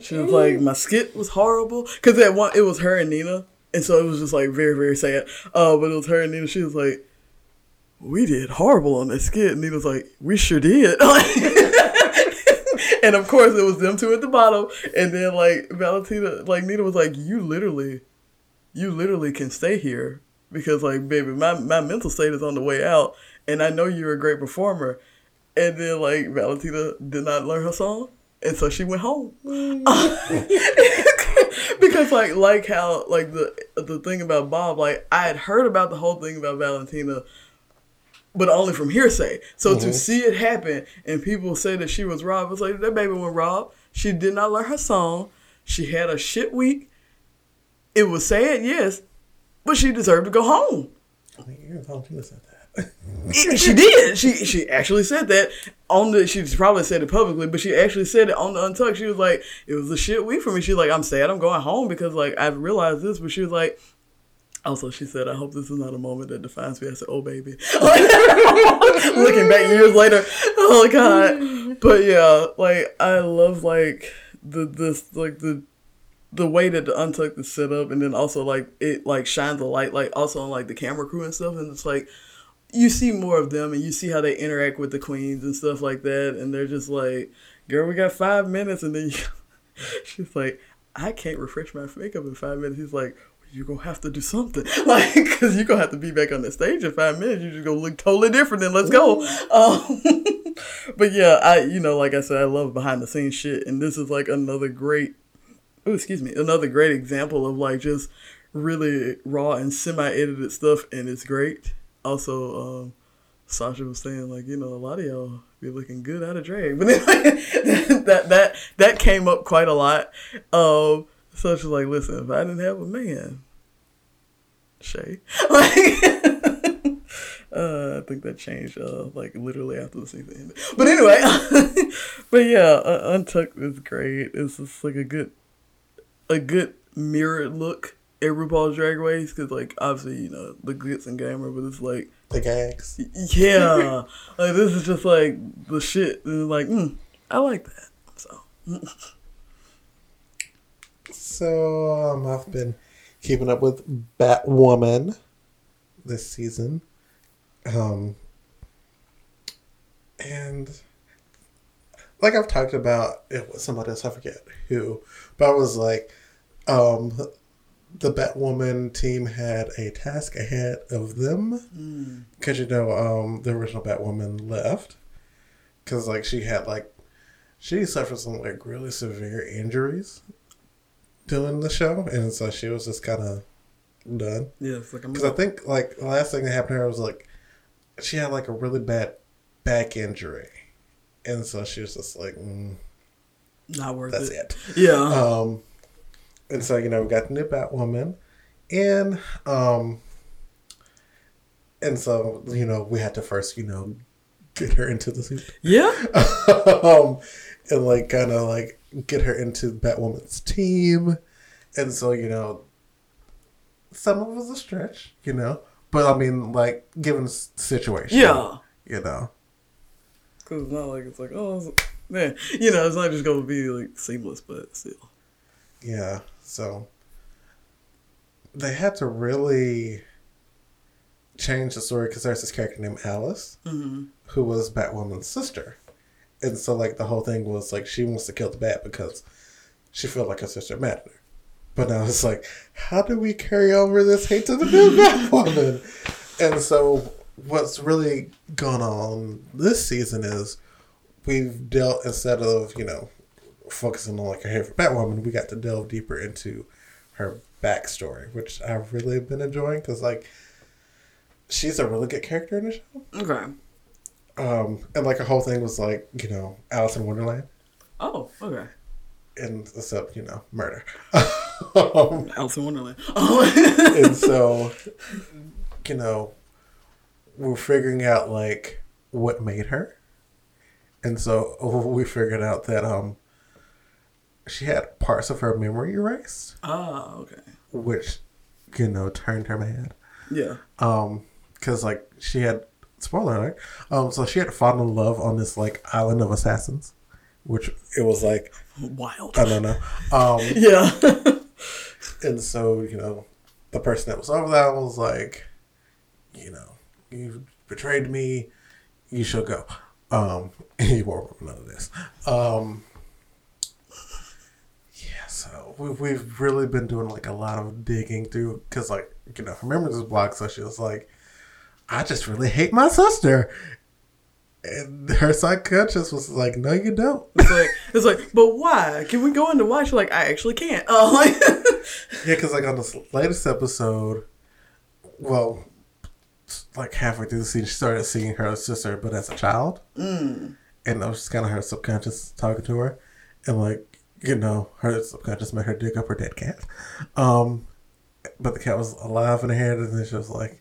she was like, "My skit was horrible because that one it was her and Nina, and so it was just like very very sad. Uh, but it was her and Nina. She was like, "We did horrible on that skit," and Nina was like, "We sure did." [laughs] and of course, it was them two at the bottom, and then like Valentina, like Nina was like, "You literally." you literally can stay here because like baby my, my mental state is on the way out and i know you're a great performer and then like valentina did not learn her song and so she went home. Mm. [laughs] Because like like how like the the thing about bob like i had heard about the whole thing about valentina but only from hearsay. So to mm-hmm. see it happen and people say that she was robbed it's like that baby went robbed she did not learn her song. She had a shit week. It was sad, yes, but she deserved to go home. I mean, Valentina said that. It- [laughs] she did. She she actually said that on the. She probably said it publicly, but she actually said it on the Untucked. She was like, "It was a shit week for me." She's like, "I'm sad. I'm going home because like I've realized this." But she was like. Also, she said, "I hope this is not a moment that defines me." I said, "Oh, baby." [laughs] Looking back years later, oh god. But yeah, like I love like the this like the the way that the untucked is set up and then also like it like shines a light like also on like the camera crew and stuff and it's like you see more of them and you see how they interact with the queens and stuff like that and they're just like girl we got five minutes and then you, [laughs] she's like i can't refresh my makeup in five minutes. He's like you're gonna have to do something. [laughs] Like because you're gonna have to be back on the stage in five minutes. You're just gonna look totally different then. Let's go. Um, [laughs] but yeah i you know like i said i love behind the scenes shit and this is like another great oh, excuse me, another great example of like just really raw and semi-edited stuff, and it's great. Also, um, Sasha was saying like, you know, a lot of y'all be looking good out of drag, [laughs] but then, like, [laughs] that that that came up quite a lot. Um, so she's like, listen, if I didn't have a man, Shea, [laughs] like, Uh, I think that changed uh, like literally after the season ended. But anyway, but yeah, Untucked is great. It's just like a good, a good mirrored look at RuPaul's Drag Race because like obviously you know the glitz and glamour, but it's like The gags. yeah, [laughs] like this is just like the shit. And like mm, I like that. So So um, I've been keeping up with Batwoman this season, um, and like I've talked about it with somebody else, I forget who, but I was like, um, the Batwoman team had a task ahead of them because you know um, the original Batwoman left because like she had like she suffered some like really severe injuries doing the show, and so she was just kind of done. yeah, it's like Because I think like the last thing that happened to her was like she had like a really bad back injury, and so she was just like, mm, not worth "That's it. it." Yeah, Um, and so you know we got the new Batwoman, and um, and so you know we had to first you know get her into the suit. yeah. [laughs] um, and like kind of like get her into Batwoman's team, and so you know, some of it was a stretch, you know, but I mean, like given the situation, Yeah. you know, Cause it's not like it's like oh man, you know, it's not just gonna be like seamless, but still. Yeah. So they had to really change the story because there's this character named Alice Mm-hmm. who was Batwoman's sister, and so like the whole thing was like she wants to kill the Bat because she felt like her sister mad at her. But now it's like, how do we carry over this hate to the new [laughs] Batwoman? And so what's really gone on this season is we've dealt instead of you know focusing on like her hate for Batwoman, we got to delve deeper into her backstory, which I've really been enjoying because like she's a really good character in the show. Okay. Um, and like the whole thing was like, you know, Alice in Wonderland, Oh, okay. and except you know, murder. um, [laughs] Alice in Wonderland. Oh. [laughs] and so, you know, we're figuring out like what made her, and so [laughs] we figured out that um, she had parts of her memory erased, ah, okay. which you know turned her mad. Yeah. Um, because like she had spoiler alert. Um, so she had fallen in love on this like island of assassins, which it was like Wild. I don't know. Um, [laughs] Yeah. and so you know, the person that was over there was like, you know, you betrayed me, you shall go. Um, [laughs] and you won't remember none of this. Um. So we, we've really been doing like a lot of digging through because, like, you know, her memories was blocked, so she was like, I just really hate my sister. And her subconscious was like, No, you don't. It's like it's like, but why? Can we go into why? She's like, I actually can't. Oh, like, [laughs] Yeah, because like on this latest episode, well, like halfway through the scene, she started seeing her sister, but as a child, mm. and that was just kind of her subconscious talking to her, and like you know, her subconscious made her dig up her dead cat. Um, but the cat was alive in her head, and then she was like.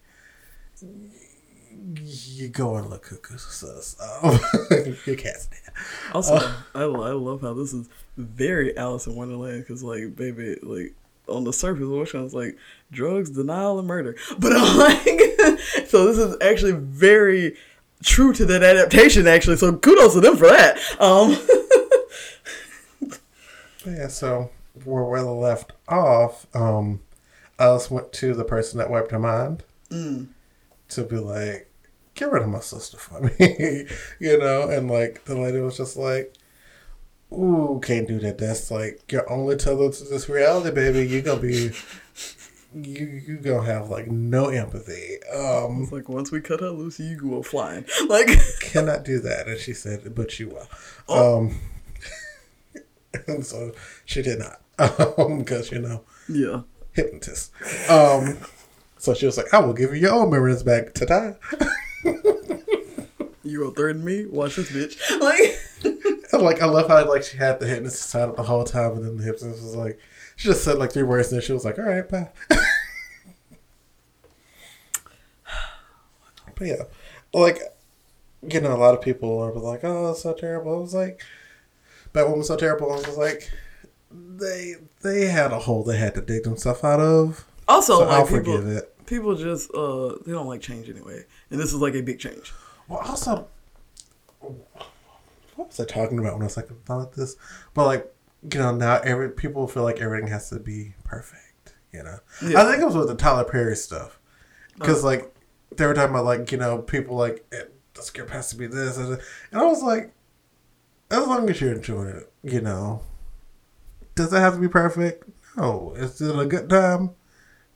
You go and look cuckoo, sis. Um, [laughs] your cat's dead. also, I, lo- I love how this is very Alice in Wonderland because, like, baby, like on the surface, what was like drugs, denial, and murder. [laughs] But I'm like, [laughs] so this is actually very true to that adaptation. Actually, so kudos to them for that. Um, Yeah, so where we left off, um, Alice went to the person that wiped her mind to be like, get rid of my sister for me, [laughs] you know? And like, the lady was just like, ooh, can't do that. That's like your only tether to this reality, baby. You're gonna be, you, you gonna have like no empathy. Um, it's like once we cut her loose, you go flying. [laughs] Like, cannot do that. And she said, but you will. Um, and [laughs] so she did not. [laughs] Um, because, you know, yeah. hypnotist. Um, so she was like, I will give you your own memories back. Ta da. [laughs] You are third me. Watch this bitch. Like, And like, I love how like she had the hypnotist side up the whole time, and then the hypnotist was like, she just said like three words, and then she was like, all right, bye. But yeah, like you know, a lot of people are like, "Oh, it's so terrible." I was like, "Batwoman's so terrible." I was like, they they had a hole they had to dig themselves out of. Also, so like I'll people, forgive it. people just uh they don't like change anyway, and this is like a big change. Well, also, what was I talking about when I was like about this? But like, you know, now every people feel like everything has to be perfect. You know, Yeah. I think it was with the Tyler Perry stuff because like they were talking about like you know people like the script has to be this and, and I was like, as long as you're enjoying it, you know, does it have to be perfect? No, is it a good time?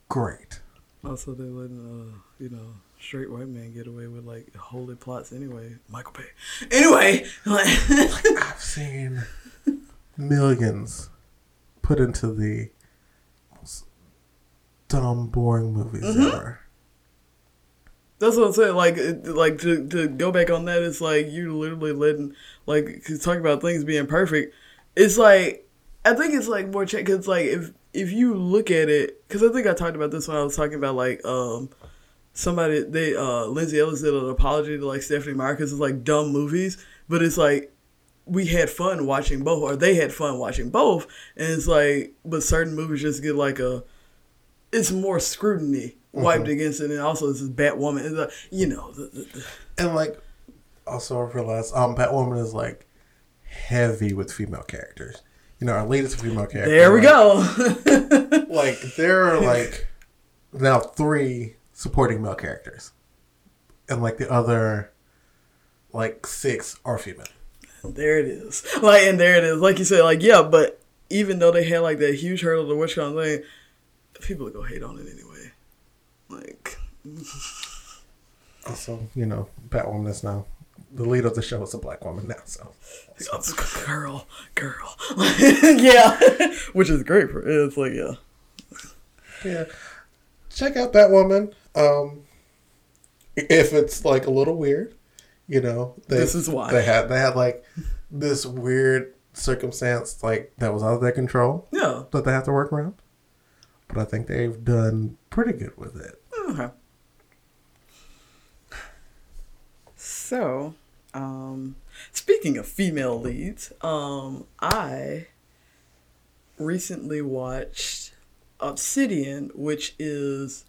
Great. Also, they're letting uh you know straight white man get away with like holey plots anyway. Michael Bay. Anyway, [laughs] like I've seen millions put into the most dumb, boring movies ever. That's what I'm saying. Like, like to, to go back on that, it's like you're literally letting like talking about things being perfect. It's like I think it's like more check because like if if you look at it, because I think I talked about this when I was talking about like um somebody they uh Lindsay Ellis did an apology to like Stephenie Meyer because it's like dumb movies, but it's like we had fun watching both, or they had fun watching both, and it's like but certain movies just get like a it's more scrutiny wiped against it, and also this is Batwoman. It's like, you know, the, the, the, And like, also I realized um, Batwoman is like heavy with female characters. You know, our latest female character. there we Like- go. [laughs] [laughs] Like there are like now three supporting male characters, and like the other like six are female. there it is. Like, and there it is. Like you said, like yeah, but even though they had like that huge hurdle to of thing, people would go hate on it anyway. Like, Also, you know, Batwoman is now the lead of the show is a black woman now. So girl, girl, [laughs] yeah, [laughs] which is great for it's like yeah. yeah, check out Batwoman. Um, if it's like a little weird, you know, they, This is why. they had they had like this weird circumstance like that was out of their control Yeah. that they have to work around. But I think they've done pretty good with it. Okay. So, um, speaking of female leads, um, I recently watched Obsidian, which is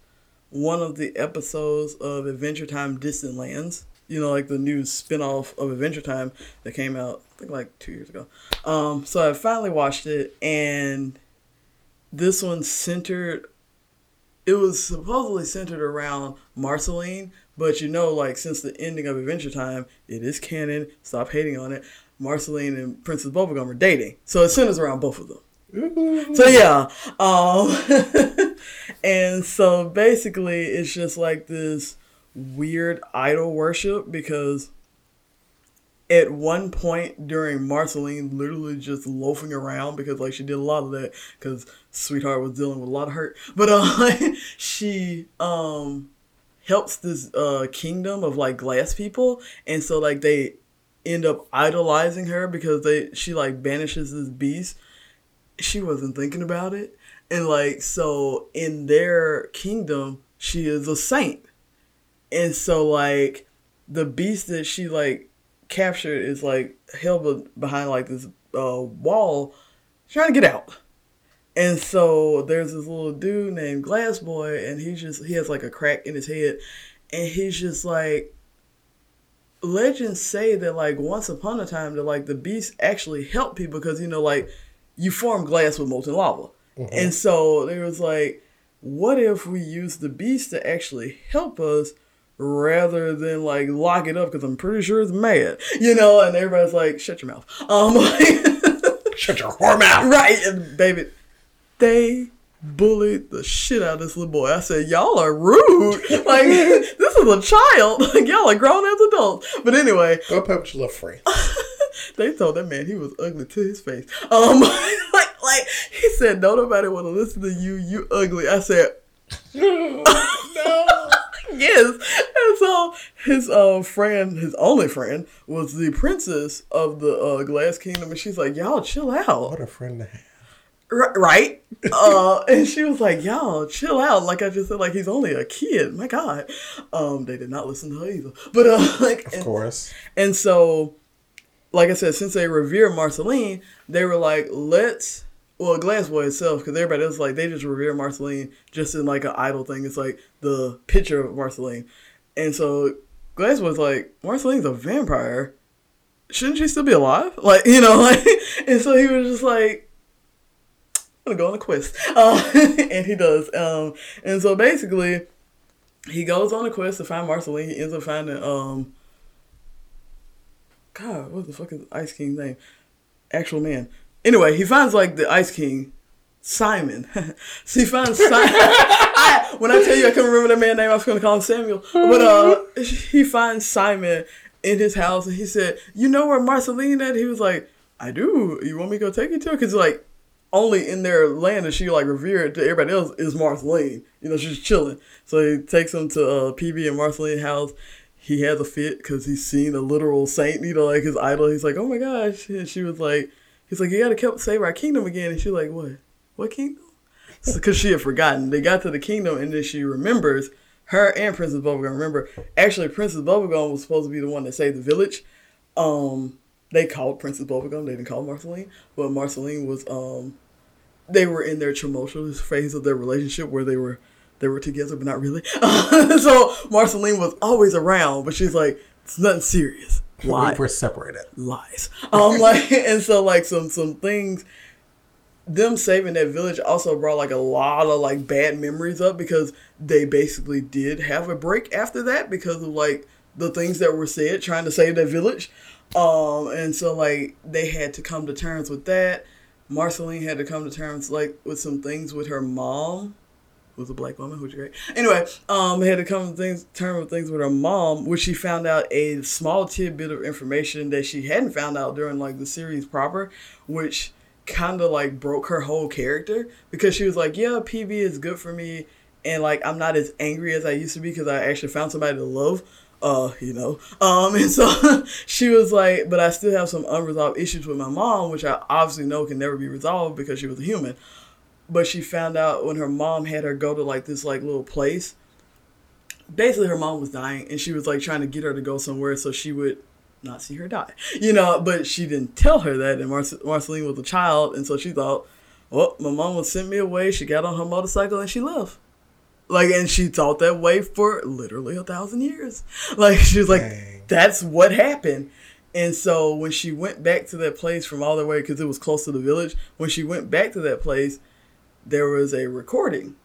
one of the episodes of Adventure Time Distant Lands. You know, like the new spin-off of Adventure Time that came out, I think like two years ago. Um, so I finally watched it, and this one centered it was supposedly centered around Marceline, but you know, like since the ending of Adventure Time, it is canon. Stop hating on it. Marceline and Princess Bubblegum are dating, so it centers around both of them. So yeah, um, [laughs] and so basically, it's just like this weird idol worship because at one point during Marceline literally just loafing around because like she did a lot of that because sweetheart was dealing with a lot of hurt. [laughs] But uh [laughs] she um helps this uh kingdom of like glass people. And so like they end up idolizing her because they she like banishes this beast. She wasn't thinking about it. And like so in their kingdom she is a saint. And so like the beast that she like captured is like held be- behind like this uh, wall trying to get out. And so there's this little dude named glass boy and he just he has like a crack in his head. And he's just like legends say that like once upon a time that like the beast actually helped people because you know like you form glass with molten lava. And so there was like what if we use the beast to actually help us rather than like lock it up because i'm pretty sure it's mad you know and everybody's like shut your mouth um [laughs] Shut your whore mouth. right and baby they bullied the shit out of this little boy i said y'all are rude [laughs] like this is a child [laughs] like y'all are grown as adults but anyway Go play with your little friend. they told that man he was ugly to his face. Um, like, like he said, "No, nobody want to listen to you. You ugly." I said, no. "Yes." And so his uh, friend, his only friend, was the princess of the uh, Glass Kingdom, and she's like, "Y'all chill out." What a friend to have. R- right? uh, [laughs] and she was like, "Y'all, chill out." Like I just said, like he's only a kid. My God, um, they did not listen to her either. But uh, [laughs] like, Of and, course. and so, like I said, since they revere Marceline, they were like, "Let's." Well, Glassboy itself, because everybody else like they just revere Marceline just in like an idol thing. It's like the picture of Marceline, and so Glassboy's like, Marceline's a vampire. Shouldn't she still be alive? [laughs] Like you know, like, [laughs] and so he was just like, I'm gonna go on a quest. [laughs] Uh, and he does. Um, and so basically, he goes on a quest to find Marceline. He ends up finding, um, God, what the fuck is Ice King's name? Actual man. Anyway, he finds like the Ice King, Simon. [laughs] so he finds Simon. [laughs] I, when I tell you I couldn't remember the man's name, I was gonna call him Samuel. But uh, he finds Simon in his house, and he said, "You know where Marceline at?" He was like, "I do. You want me to go take you to her?" Because like only in their land is she like revered to everybody else is Marceline. You know, she's chilling. So he takes him to uh, PB and Marceline house. He has a fit because he's seen a literal saint, you know, like his idol. He's like, oh my gosh. And she was like, he's like, you gotta keep save our kingdom again. And she's like, what? What kingdom? Because she had forgotten. They got to the kingdom and then she remembers her and Princess Bubblegum. Remember, actually, Princess Bubblegum was supposed to be the one that saved the village. Um, they called Princess Bubblegum. They didn't call Marceline, but Marceline was um, they were in their tumultuous phase of their relationship where they were they were together but not really. [laughs] so Marceline was always around, but she's like it's nothing serious. Why? We're separated. lies. [laughs] Um, like, and so like some some things, them saving that village also brought like a lot of like bad memories up because they basically did have a break after that because of like the things that were said trying to save that village. Um, and so like they had to come to terms with that. Marceline had to come to terms like with some things with her mom who's a black woman, which is great. Anyway, um, had to come to things, term with things with her mom, which she found out a small tidbit of information that she hadn't found out during like the series proper, which kind of like broke her whole character because she was like, yeah, PB is good for me, and like I'm not as angry as I used to be because I actually found somebody to love. Uh, you know, um, [laughs] and so she was like, but I still have some unresolved issues with my mom, which I obviously know can never be resolved because she was a human but she found out when her mom had her go to like this like little place. Basically her mom was dying and she was like trying to get her to go somewhere so she would not see her die. [laughs] You know but she didn't tell her that and Marce- marceline was a child and so she thought well my mom would send me away. She got on her motorcycle and she left. Like and she thought that way for literally a thousand years. [laughs] Like she was like Dang. that's what happened. And so when she went back to that place from all the way because it was close to the village when she went back to that place there was a recording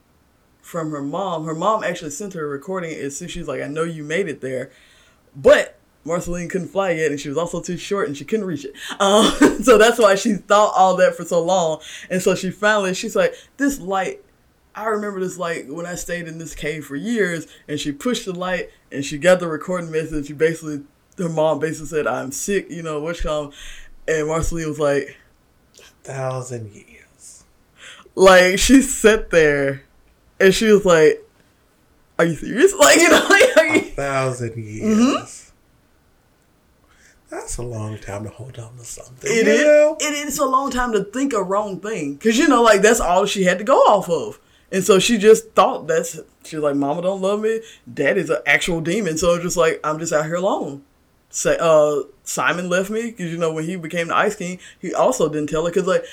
from her mom. Her mom actually sent her a recording. As soon she was like, "I know you made it there," but Marceline couldn't fly yet, and she was also too short, and she couldn't reach it. [laughs] Um, so that's why she thought all that for so long. And so she finally, she's like, "This light." I remember this light when I stayed in this cave for years, and she pushed the light, and she got the recording message. She basically, her mom basically said, "I'm sick," you know, what's come, and Marceline was like, Thousand years. Like she sat there and she was like are you serious [laughs] like you know like, are A thousand years. Mm-hmm. That's a long time to hold on to something. it is know? it is a long time to think a wrong thing because you know like that's all she had to go off of and so she just thought that's she's like mama don't love me daddy's an actual demon so just like i'm just out here alone say uh simon left me because you know when he became the ice king he also didn't tell her because like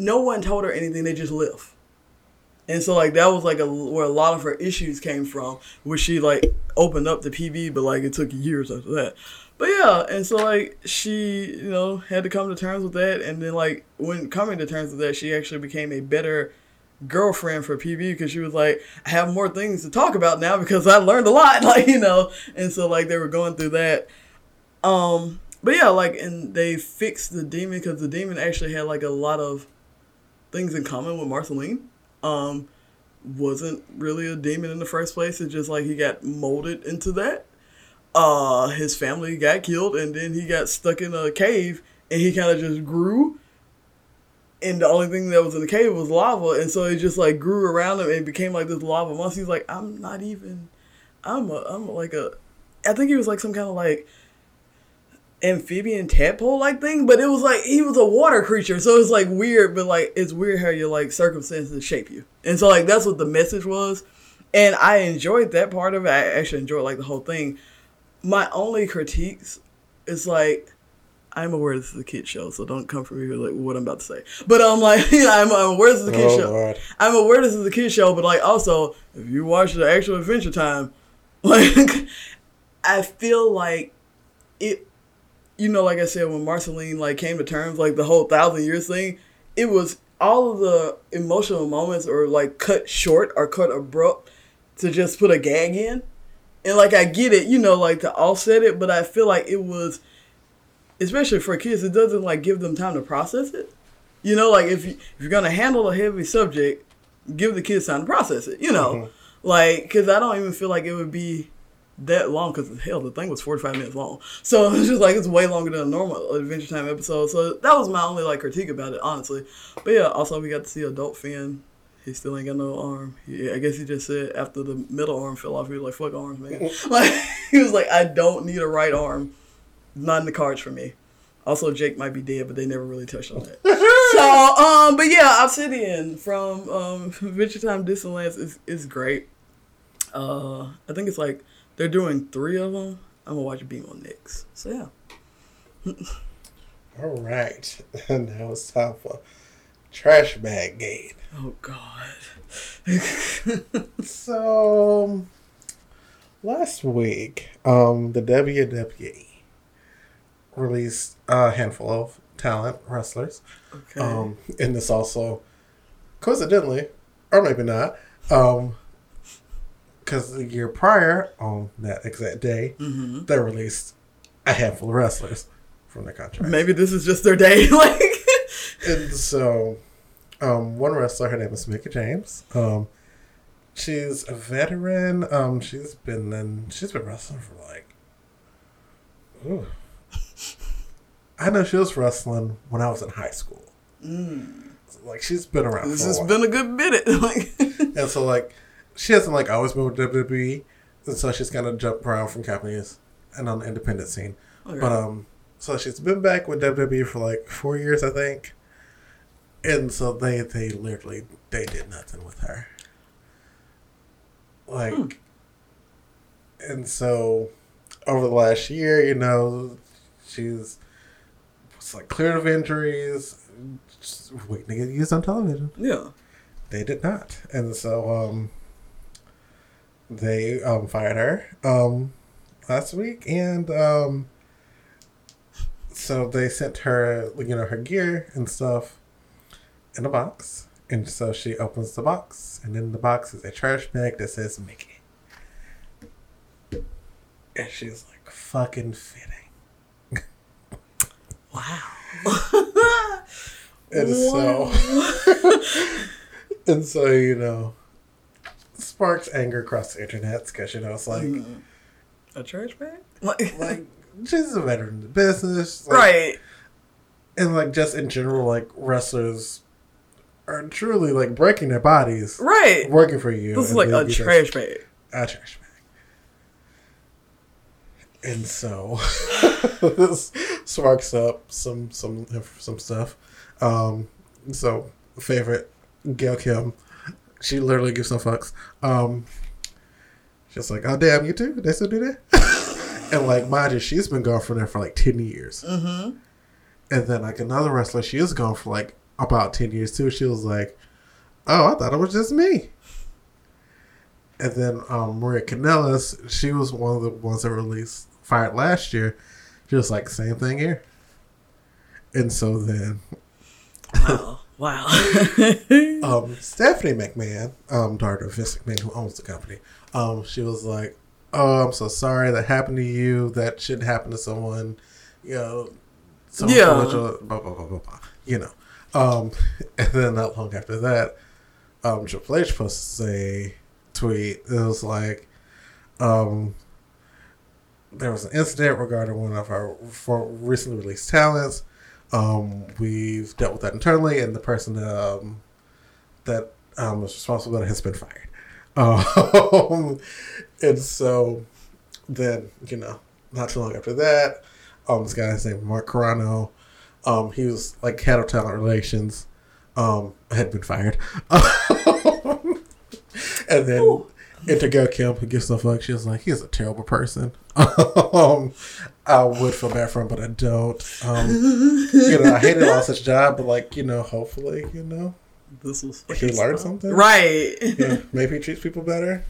no one told her anything they just left And so like that was like a where a lot of her issues came from, where she like opened up the PB, but like it took years after that. But yeah, and so like she, you know, had to come to terms with that, and then like when coming to terms with that, she actually became a better girlfriend for PB because she was like, I have more things to talk about now because I learned a lot, [laughs] like you know, and so like they were going through that. Um, but yeah, like and they fixed the demon because the demon actually had like a lot of things in common with Marceline. Um, wasn't really a demon in the first place. It's just like he got molded into that. Uh, his family got killed, and then he got stuck in a cave, and he kind of just grew. And the only thing that was in the cave was lava, and so it just like grew around him and became like this lava monster. He's like, I'm not even, I'm a, I'm like a, I think he was like some kind of like amphibian tadpole like thing, but it was like he was a water creature, so it's like weird, but like it's weird how your like circumstances shape you, and so like that's what the message was, and I enjoyed that part of it. I actually enjoyed like the whole thing. My only critiques is like. I'm aware this is a kid show, so don't come for me with like what I'm about to say. But I'm um, [laughs] like, I'm, I'm aware this is a kid Oh, show. Lord. I'm aware this is a kid show, but like also, if you watch the actual Adventure Time, [laughs] like I feel like it. You know, like I said, when Marceline like came to terms, like the whole thousand years thing, it was all of the emotional moments are like cut short or cut abrupt to just put a gag in, and like I get it, you know, like to offset it, but I feel like it was, especially for kids, it doesn't like give them time to process it. You know, like if you if you're gonna handle a heavy subject, give the kids time to process it. You know, mm-hmm. like because I don't even feel like it would be that long because hell, the thing was 45 minutes long. So [laughs] it's just like it's way longer than a normal Adventure Time episode. So that was my only like critique about it, honestly. But yeah, also we got to see adult Finn. He still ain't got no arm. He, I guess he just said after the middle arm fell off, he was like, "Fuck arms, man." [laughs] [laughs] like he was like, "I don't need a right arm. Not in the cards for me." Also, Jake might be dead, but they never really touched on that. so, um, but yeah, Obsidian from um, Adventure Time Distant Lands is is great. Uh, I think it's like they're doing three of them. I'm gonna watch BMO next. So yeah. [laughs] All right. And [laughs] now it's time for trash bag gate. Oh God. [laughs] So last week, um, the WWE released a handful of talent wrestlers. Okay. Um, and this also, coincidentally, or maybe not, um, because the year prior, on that exact day, hmm they released a handful of wrestlers from their contract. Maybe this is just their day. [laughs] like. And so, um, one wrestler, her name is Mickie James. Um, she's a veteran. Um, she's been in, she's been wrestling for like, ooh. I know she was wrestling when I was in high school. Mm. Like she's been around. This for a has been a good minute. [laughs] like. and so like she hasn't like always been with WWE, and so she's kind of jumped around from companies and on the independent scene. Okay. But um, so she's been back with WWE for like four years, I think. And so they they literally they did nothing with her. Like, Hmm. and so over the last year, you know, she's was like cleared of injuries, just waiting to get used on television. yeah. They did not, and so um, they um fired her um last week, and um, so they sent her you know her gear and stuff in a box, and so she opens the box, and in the box is a trash bag that says Mickie, and she's like fucking fitting, Wow. [laughs] and so. [laughs] And so, you know, sparks anger across the internet because, you know, it's like, Mm. a trash bag. Like, [laughs] like she's a veteran in the business. Like, right. And, like, just in general, like, wrestlers are truly, like, breaking their bodies Right. working for you. This is like a trash bag. a trash bag. And so, [laughs] this sparks up some, some, some stuff. Um, so, favorite, Gail Kim, she literally gives no fucks. Um, just like, oh damn, you too? They still do that? [laughs] and like, mind you, she's been gone from there for like ten years. Mm-hmm. And then like another wrestler, she is gone for like about ten years too. She was like, oh, I thought it was just me. And then um, Maria Kanellis, she was one of the ones that released fired last year. She was like, same thing here. And so then Wow. Wow. [laughs] [laughs] um, Stephanie McMahon, um, daughter of Vince McMahon, who owns the company, um, she was like, "Oh, I'm so sorry that happened to you. That shouldn't happen to someone, you know." someone Yeah. blah, blah, blah, blah, blah, you know. Um, [laughs] and then not long after that, um, Triple H posted a tweet. It was like, um, there was an incident regarding one of our recently released talents. Um, we've dealt with that internally, and the person um, that um, was responsible for that has been fired. [laughs] Um, and so then, you know, not too long after that, um this guy's named Mark Carrano. Um, he was like head of talent relations. Um, had been fired. [laughs] and then Ooh. Intergo Kim, who gives no fuck, she was like, he's a terrible person. [laughs] um, I would feel bad for him, but I don't. Um, you know, I hated lost his job, but like, you know, hopefully, you know, This was he learned stuff. something. Right. Yeah, maybe he treats people better.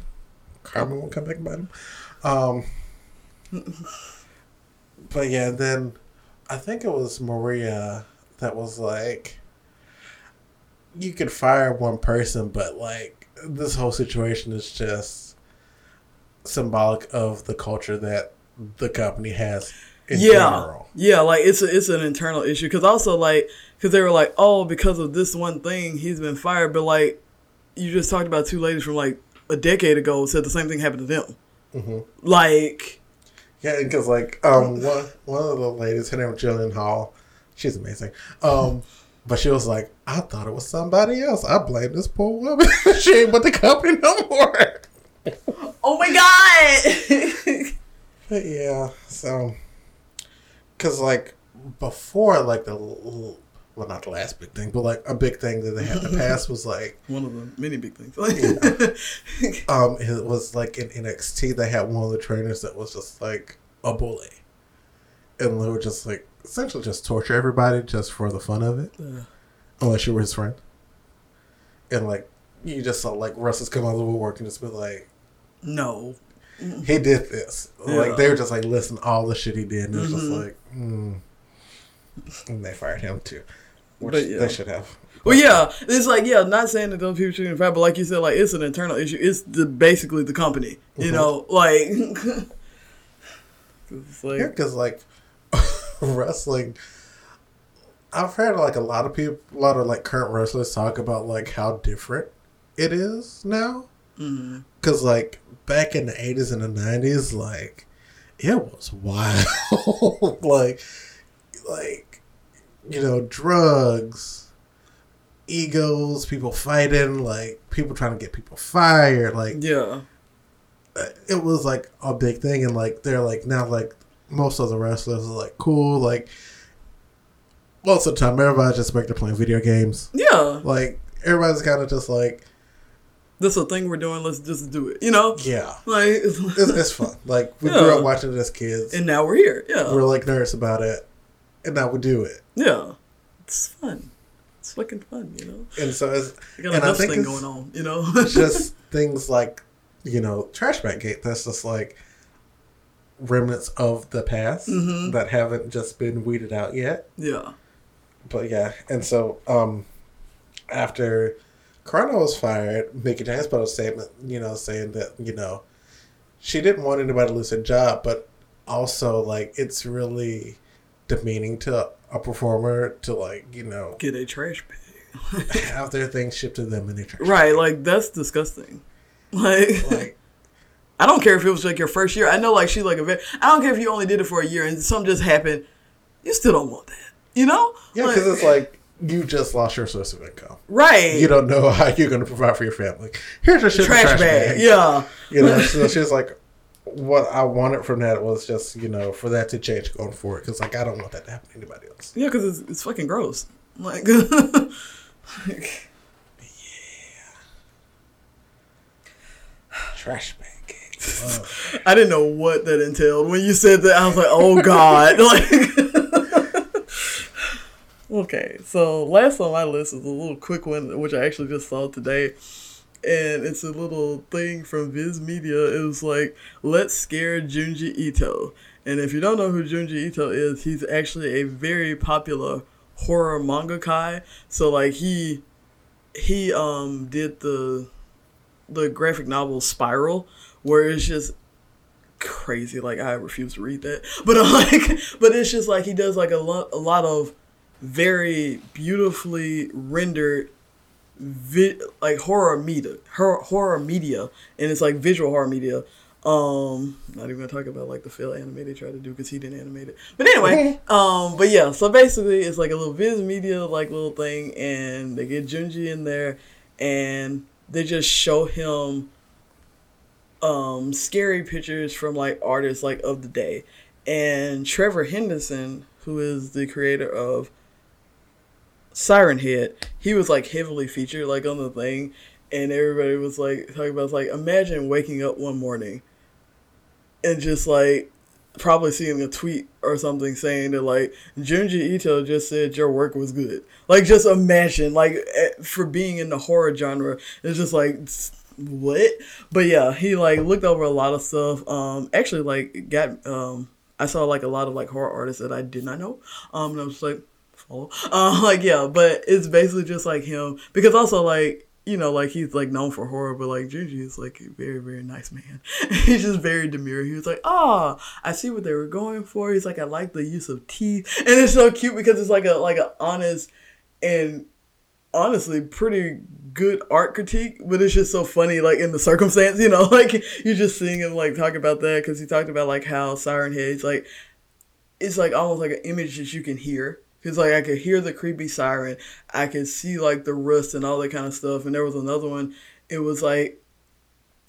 Karma won't come back and bite him. Um, but yeah, then I think it was Maria that was like, you could fire one person, but like this whole situation is just symbolic of the culture that the company has in yeah. general. Yeah, like it's a, it's an internal issue because also like because they were like, oh, because of this one thing, he's been fired. But like, you just talked about two ladies from like a decade ago said the same thing happened to them. hmm Like, Yeah, because like um one one of the ladies, her name was Jillian Hall. She's amazing. Um, but she was like, I thought it was somebody else. I blame this poor woman. [laughs] she ain't with the company no more. oh my god. But yeah, so because like before, like the well, not the last big thing, but like a big thing that they had in the [laughs] past was like one of the many big things. [laughs] um it was like in NXT they had one of the trainers that was just like a bully, and they were just like essentially just torture everybody just for the fun of it. Yeah. unless you were his friend. And like you just saw like Russell's come out of the woodwork and just be like, no. he did this. Yeah. Like they were just like "Listen, all the shit he did, and it was Mhm. just like, mm. and they fired him too, which But, yeah. they should have. Well, yeah, it's like yeah, not saying that those people shouldn't fight, but like you said, like it's an internal issue. It's the basically the company, you Mhm. know, like. [laughs] it's like Yeah, because like [laughs] wrestling, I've heard like a lot of people, a lot of like current wrestlers talk about like how different it is now. Mm. Because like back in the eighties and the nineties, like it was wild. [laughs] like, like you know, drugs, egos, people fighting, like people trying to get people fired. Like yeah, uh, it was like a big thing, and like they're like now like most of the wrestlers are like cool. Like most of the time, everybody's just back to playing video games. yeah. Like everybody's kind of just like This is a thing we're doing. Let's just do it. You know, yeah. like, [laughs] It's, it's fun. Like we grew up watching it as kids. and now we're here. Yeah, we're like nerds about it, and now we do it. yeah. It's fun. It's fucking fun. You know, And so it's we got I enough thing going on. You know, just things like you know trash bag gate. That's just like remnants of the past Mhm. that haven't just been weeded out yet. yeah, But yeah, and so um after Carrano was fired, Mickie James put a statement, you know, saying that you know she didn't want anybody to lose their job, but also like it's really demeaning to a performer to like you know get a trash bag. [laughs] have their things shipped to them in a trash. Right, like that's disgusting. [laughs] Like, Like I don't care if it was like your first year. I know, like she like a very. I don't care if you only did it for a year and something just happened. You still don't want that, you know? yeah, because it's like you just lost your source of income. right. You don't know how you're going to provide for your family. Here's your shit a trash, bag. Yeah, You know, [laughs] so she's like, what I wanted from that was just, you know, for that to change going forward. Because, like, I don't want that to happen to anybody else. yeah, because it's, it's fucking gross. Like, [laughs] like, [sighs] Trash bag. [laughs] I didn't know what that entailed when you said that. I was like, oh god, [laughs] like. [laughs] okay, so last on my list is a little quick one, which I actually just saw today, and it's a little thing from Viz Media. It was like, let's scare Junji Ito, and if you don't know who Junji Ito is, he's actually a very popular horror mangaka. So like he he um did the the graphic novel Spiral, where it's just crazy. Like I refuse to read that, [laughs] but uh, like, but it's just like he does like a lot, a lot of very beautifully rendered, vi- like horror media, horror, horror media, and it's like visual horror media. Um, not even gonna talk about like the fail anime they tried to do because he didn't animate it. But anyway, [laughs] um, but yeah, so basically it's like a little Viz Media like little thing, and they get Junji in there, and they just show him um scary pictures from like artists like of the day and Trevor Henderson, who is the creator of Siren Head, he was like heavily featured like on the thing, and everybody was like talking about like imagine waking up one morning and just like probably seeing a tweet or something saying that like Junji Ito just said your work was good. Like just imagine like eh, for being in the horror genre, it's just like what? But yeah, he like looked over a lot of stuff. Um, actually like got um, I saw like a lot of like horror artists that I did not know. Um, and I was like follow. Um, [laughs] like yeah, but it's basically just like him because also like you know, like he's like known for horror, but like Junji is like a very, very nice man. [laughs] he's just very demure. He was like, "Ah, oh, I see what they were going for." He's like, "I like the use of teeth," and it's so cute because it's like a like a honest and honestly pretty good art critique, but it's just so funny, like in the circumstance, you know, [laughs] like you're just seeing him like talk about that because he talked about like how Siren Head's like it's like almost like an image that you can hear Cause like I could hear the creepy siren, I could see like the rust and all that kind of stuff. And there was another one. It was like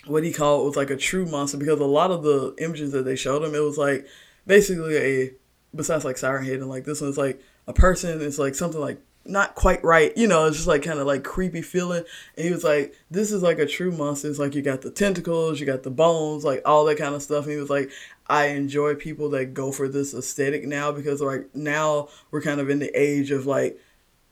what he called it was like a true monster because a lot of the images that they showed him, it was like basically a besides like siren head and like this one's like a person. It's like something like not quite right. You know, it's just like kind of like creepy feeling. And he was like, this is like a true monster. It's like you got the tentacles, you got the bones, like all that kind of stuff. And he was like, I enjoy people that go for this aesthetic now because like now we're kind of in the age of like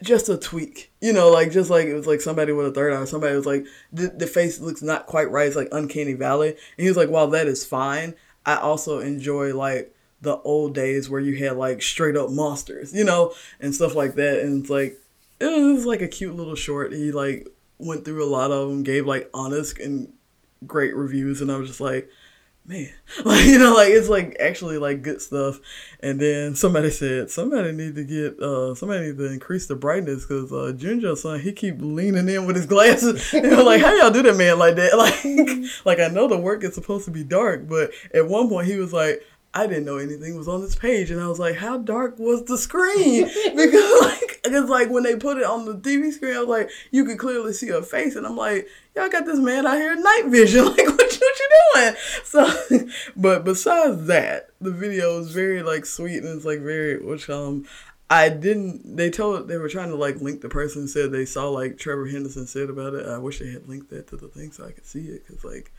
just a tweak, you know, like just like it was like somebody with a third eye, somebody was like the, the face looks not quite right. It's like uncanny valley, and he was like, while that is fine, I also enjoy like the old days where you had like straight up monsters, you know, and stuff like that. And it's like it was like a cute little short. He like went through a lot of them, gave like honest and great reviews, and I was just like, man, [laughs] like you know, like it's like actually like good stuff. And then somebody said somebody need to get uh somebody need to increase the brightness because uh Junjo son he keep leaning in with his glasses. [laughs] and I'm like, how y'all do that, man, like that? [laughs] Like, like I know the work is supposed to be dark, but at one point he was like, I didn't know anything was on this page, and I was like, "How dark was the screen?" [laughs] because like, it's like when they put it on the TV screen, I was like, you could clearly see her face, and I'm like, "Y'all got this man out here in night vision, [laughs] like what, what you doing?" So, [laughs] but besides that, the video is very like sweet and it's like very which um. I didn't. They told they were trying to like link the person said they saw like Trevor Henderson said about it. I wish they had linked that to the thing so I could see it because like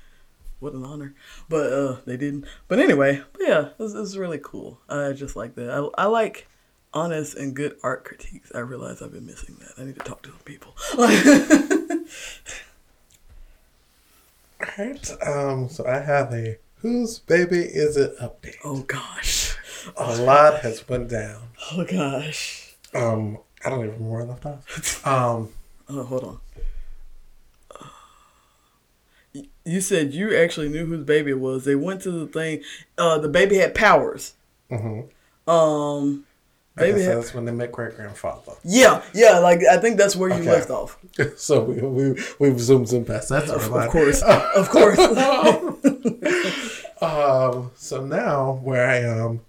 what an honor. But uh, they didn't. But anyway, but yeah, this is really cool. I just like that. I, I like honest and good art critiques. I realize I've been missing that. I need to talk to some people. [laughs] Alright, um, so I have a whose baby is it update. Oh gosh. A lot has went down. Oh gosh. Um, I don't even remember where I left off. Um, oh, hold on. You said you actually knew whose baby it was. They went to the thing. Uh, the baby had powers. Mm-hmm. Um, baby had, that's when they met great grandfather. Yeah, yeah. Like I think that's where you okay. left off. [laughs] so we we we've zoomed zoomed past that. Of, [laughs] of course, of [laughs] course. um. So now where I am.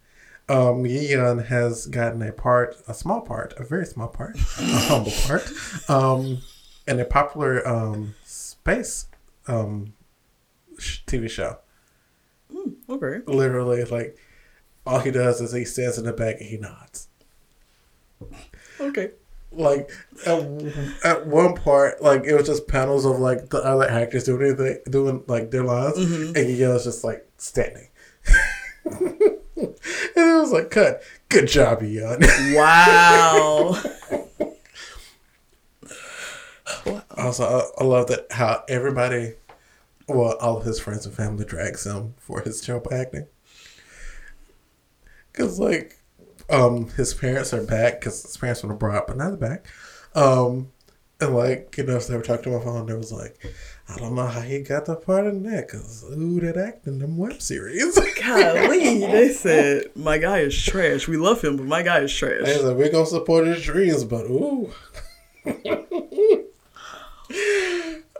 Um, Yeon has gotten a part, a small part, a very small part, a humble part, um, in a popular um, space um, TV show. Mm, okay. Literally, like all he does is he stands in the back and he nods. Okay. Like at, at one part, like it was just panels of like the other actors doing anything, doing like their lines, mm-hmm. and was just like standing. [laughs] and it was like, cut. Good job, Eon. [laughs] Wow. also, I, I love that how everybody well, all of his friends and family drags him for his job acting. Cause like, um, his parents are back because his parents were abroad, but now they're back. Um, and like, you know, if they were talking to my phone, there was like, I don't know how he got the part in that because who did act in them web series? [laughs] Golly, they said my guy is trash. We love him, but my guy is trash. They said we're gonna support his dreams, but ooh. [laughs]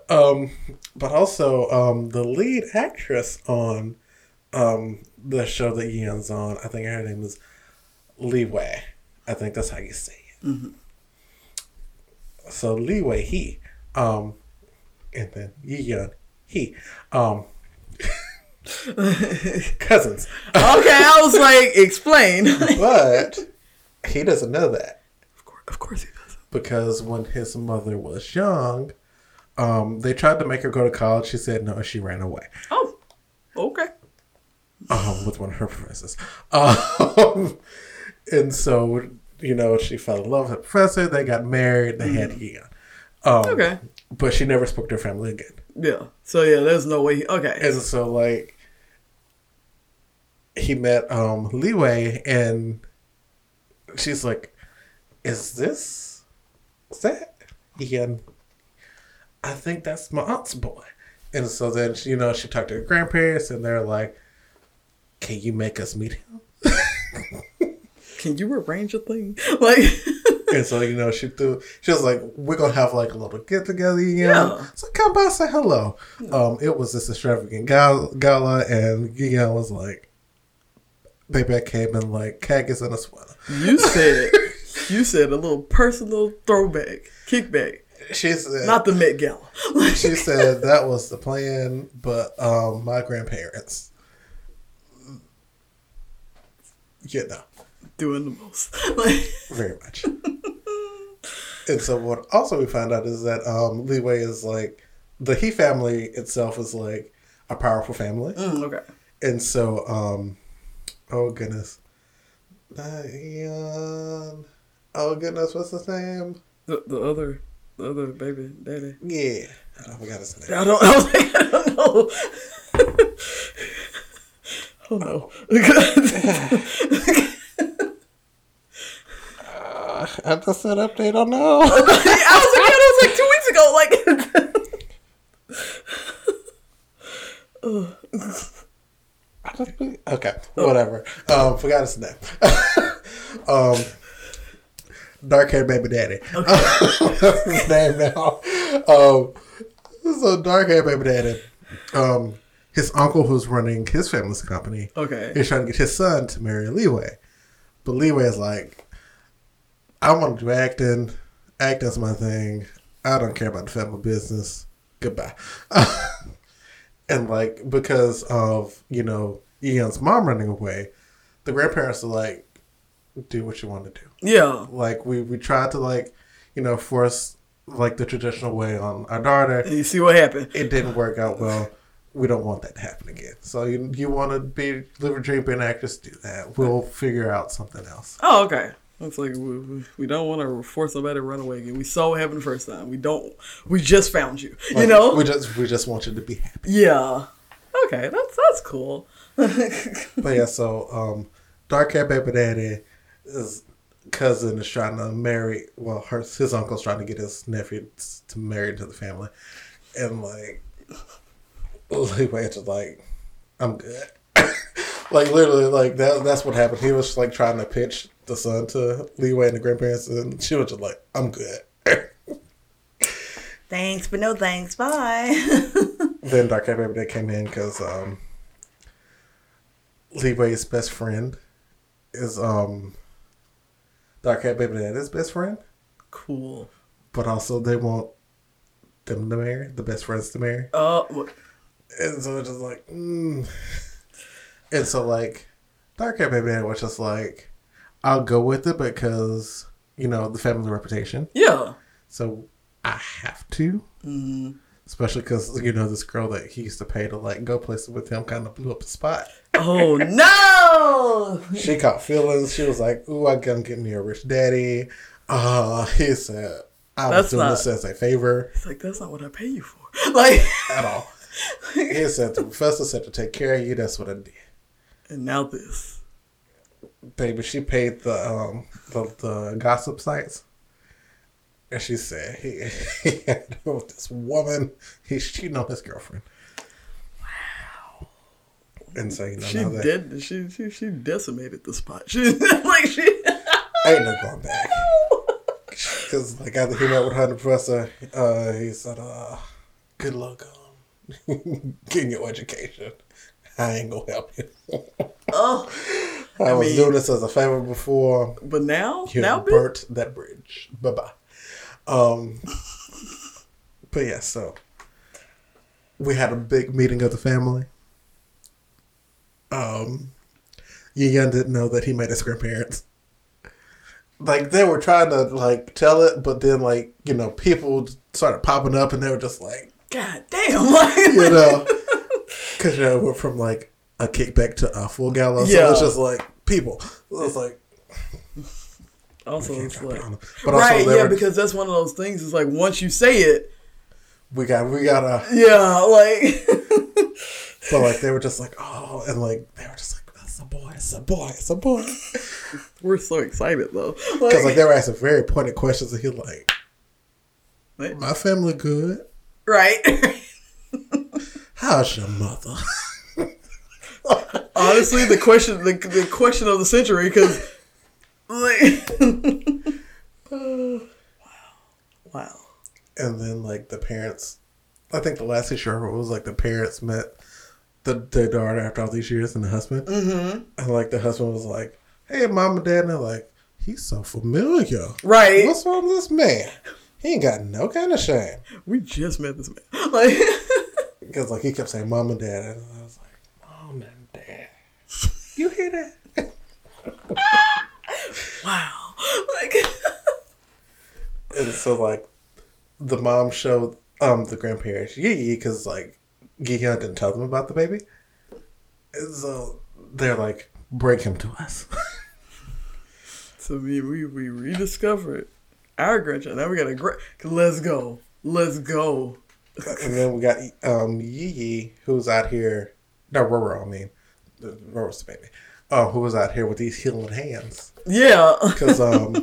um, but also um, the lead actress on um, the show that Ian's on, I think her name is Lee Wei. I think that's how you say it. Mm-hmm. So Lee Wei he, um, and then Yeon he, um, [laughs] Cousins. Okay, I was like, explain. But he doesn't know that of, course, of course he doesn't. because when his mother was young, um, they tried to make her go to college. She said no, she ran away. Oh, okay. um, with one of her professors. Um, [laughs] and so, you know, she fell in love with the professor. They got married. They had Ian. Um, Okay. But she never spoke to her family again. Yeah. So yeah, there's no way. He, okay. And so, like, he met um, Leeway, and she's like, "Is this is that Ian? I think that's my aunt's boy." And so then, you know, she talked to her grandparents, and they're like, "Can you make us meet him?" [laughs] Can you arrange a thing? [laughs] Like, [laughs] And so, you know, she threw, she was like, we're going to have like a little get together, you Yeah. know? So come by, say hello. Um, it was this extravagant gala, gala and Gigan was like, baby, I came in like khakis and a sweater. you said, you said a little personal throwback, kickback, She said, not the Met Gala. [laughs] she said that was the plan, but um, my grandparents, you know, Doing the most. [laughs] Like, very much. and so what also we found out is that um, Leeway is like, the He family itself is like a powerful family. mm, okay. And so, um, oh goodness. Ian. Oh goodness, what's his name? The, the other, the other baby daddy. Yeah. I forgot his name. I don't. [laughs] I was like, I don't know. oh no. Uh, I just said update on know. [laughs] I was like, that was like two weeks ago. Like, I just okay, whatever. Um, forgot his name. [laughs] um, dark haired baby daddy. His name now. Um, so dark haired baby daddy. Um, his uncle who's running his family's company. okay. He's trying to get his son to marry Leeway, but Leeway is like, I want to do acting. Acting's my thing. I don't care about the family business. Goodbye. [laughs] and like because of you know Ian's mom running away, the grandparents are like, do what you want to do. Yeah. Like we we tried to like you know force like the traditional way on our daughter. And you see what happened. It didn't work out well. We don't want that to happen again. So you you want to be live a dream, be an actress, do that. We'll figure out something else. Oh, okay. It's like we, we, don't want to force somebody to run away again. We saw what happened the first time. We don't. We just found you. You know. we just we just want you to be happy. yeah. Okay. That's that's cool. [laughs] But yeah, so um, dark hair baby daddy, his cousin is trying to marry. Well, her his uncle's trying to get his nephew to marry into the family, and like, Leeway just like, I'm good. [laughs] like literally, like that. That's what happened. He was like trying to pitch the son to Leeway and the grandparents, and she was just like, I'm good. [laughs] Thanks, but no thanks. Bye. [laughs] then dark baby daddy came in because um, Leeway's best friend is um, dark hair baby daddy's best friend. cool. but also they want them to marry, the best friends to marry. Uh, wh- And so it's just like, mm. and so like, Dark Hair Baby Daddy was just like, I'll go with it because, you know, the family reputation. yeah. So I have to. Mm-hmm. Especially because, you know, this girl that he used to pay to like go places with him kind of blew up the spot. Oh no! She caught feelings. She was like, ooh, I gonna get me a rich daddy. Uh, he said, I was That's doing not- this as a favor. It's like that's not what I pay you for. [laughs] Like, at all. he said the professor said to take care of you. That's what I did, and now this. baby. She paid the um the, the gossip sites, and she said he, [laughs] he had this woman. He's cheating on his girlfriend. And you She did. She she she decimated the spot. [laughs] She like she. [laughs] ain't no going back. [laughs] Because like after he met with her and the professor, uh, he said, uh, "Good luck on getting your education. I ain't gonna help you." Oh, I, was mean- doing this as a favor before. but now You now burnt that bridge. Bye bye. Um, but yeah, so we had a big meeting of the family, um, Young didn't know that he met his grandparents. Like they were trying to like tell it, but then like you know people started popping up and they were just like, God damn, [laughs] like you know, [laughs] because you know we're from like a kickback to a full gala, so Yeah. it's just like people. It was like, also it's drop it like. But right, they yeah, were- because that's one of those things. It's like once you say it, we got we got a yeah, like [laughs] but like they were just like oh and like they were just like that's a boy, it's a boy, it's a boy. we're so excited though. Because like they were asking very pointed questions, and he like, Like, my family good. right. [laughs] How's your mother? [laughs] Honestly, the question, the, the question of the century, because like, [laughs] wow, wow, and then like the parents, I think the last issue I wrote was like the parents met the the daughter after all these years and the husband, mm-hmm. and like the husband was like, "Hey, mom and dad," and they're like, "He's so familiar. right. What's wrong with this man? He ain't got no kind of shame." We just met this man. [laughs] Like, [laughs] Because like he kept saying mom and dad, and I was like, "Mom and dad, [laughs] you hear that?" wow, like, And so like the mom showed um the grandparents yeah, because like Gihyun didn't tell them about the baby. And so they're like, break him to us. [laughs] so we we we rediscovered our grandchild. Now we got a great. Let's go. Let's go. and then we got um Yee Yee who's out here no Roro, I mean Roro's the baby. Oh, who was out here with these healing hands. Yeah. [laughs] Because um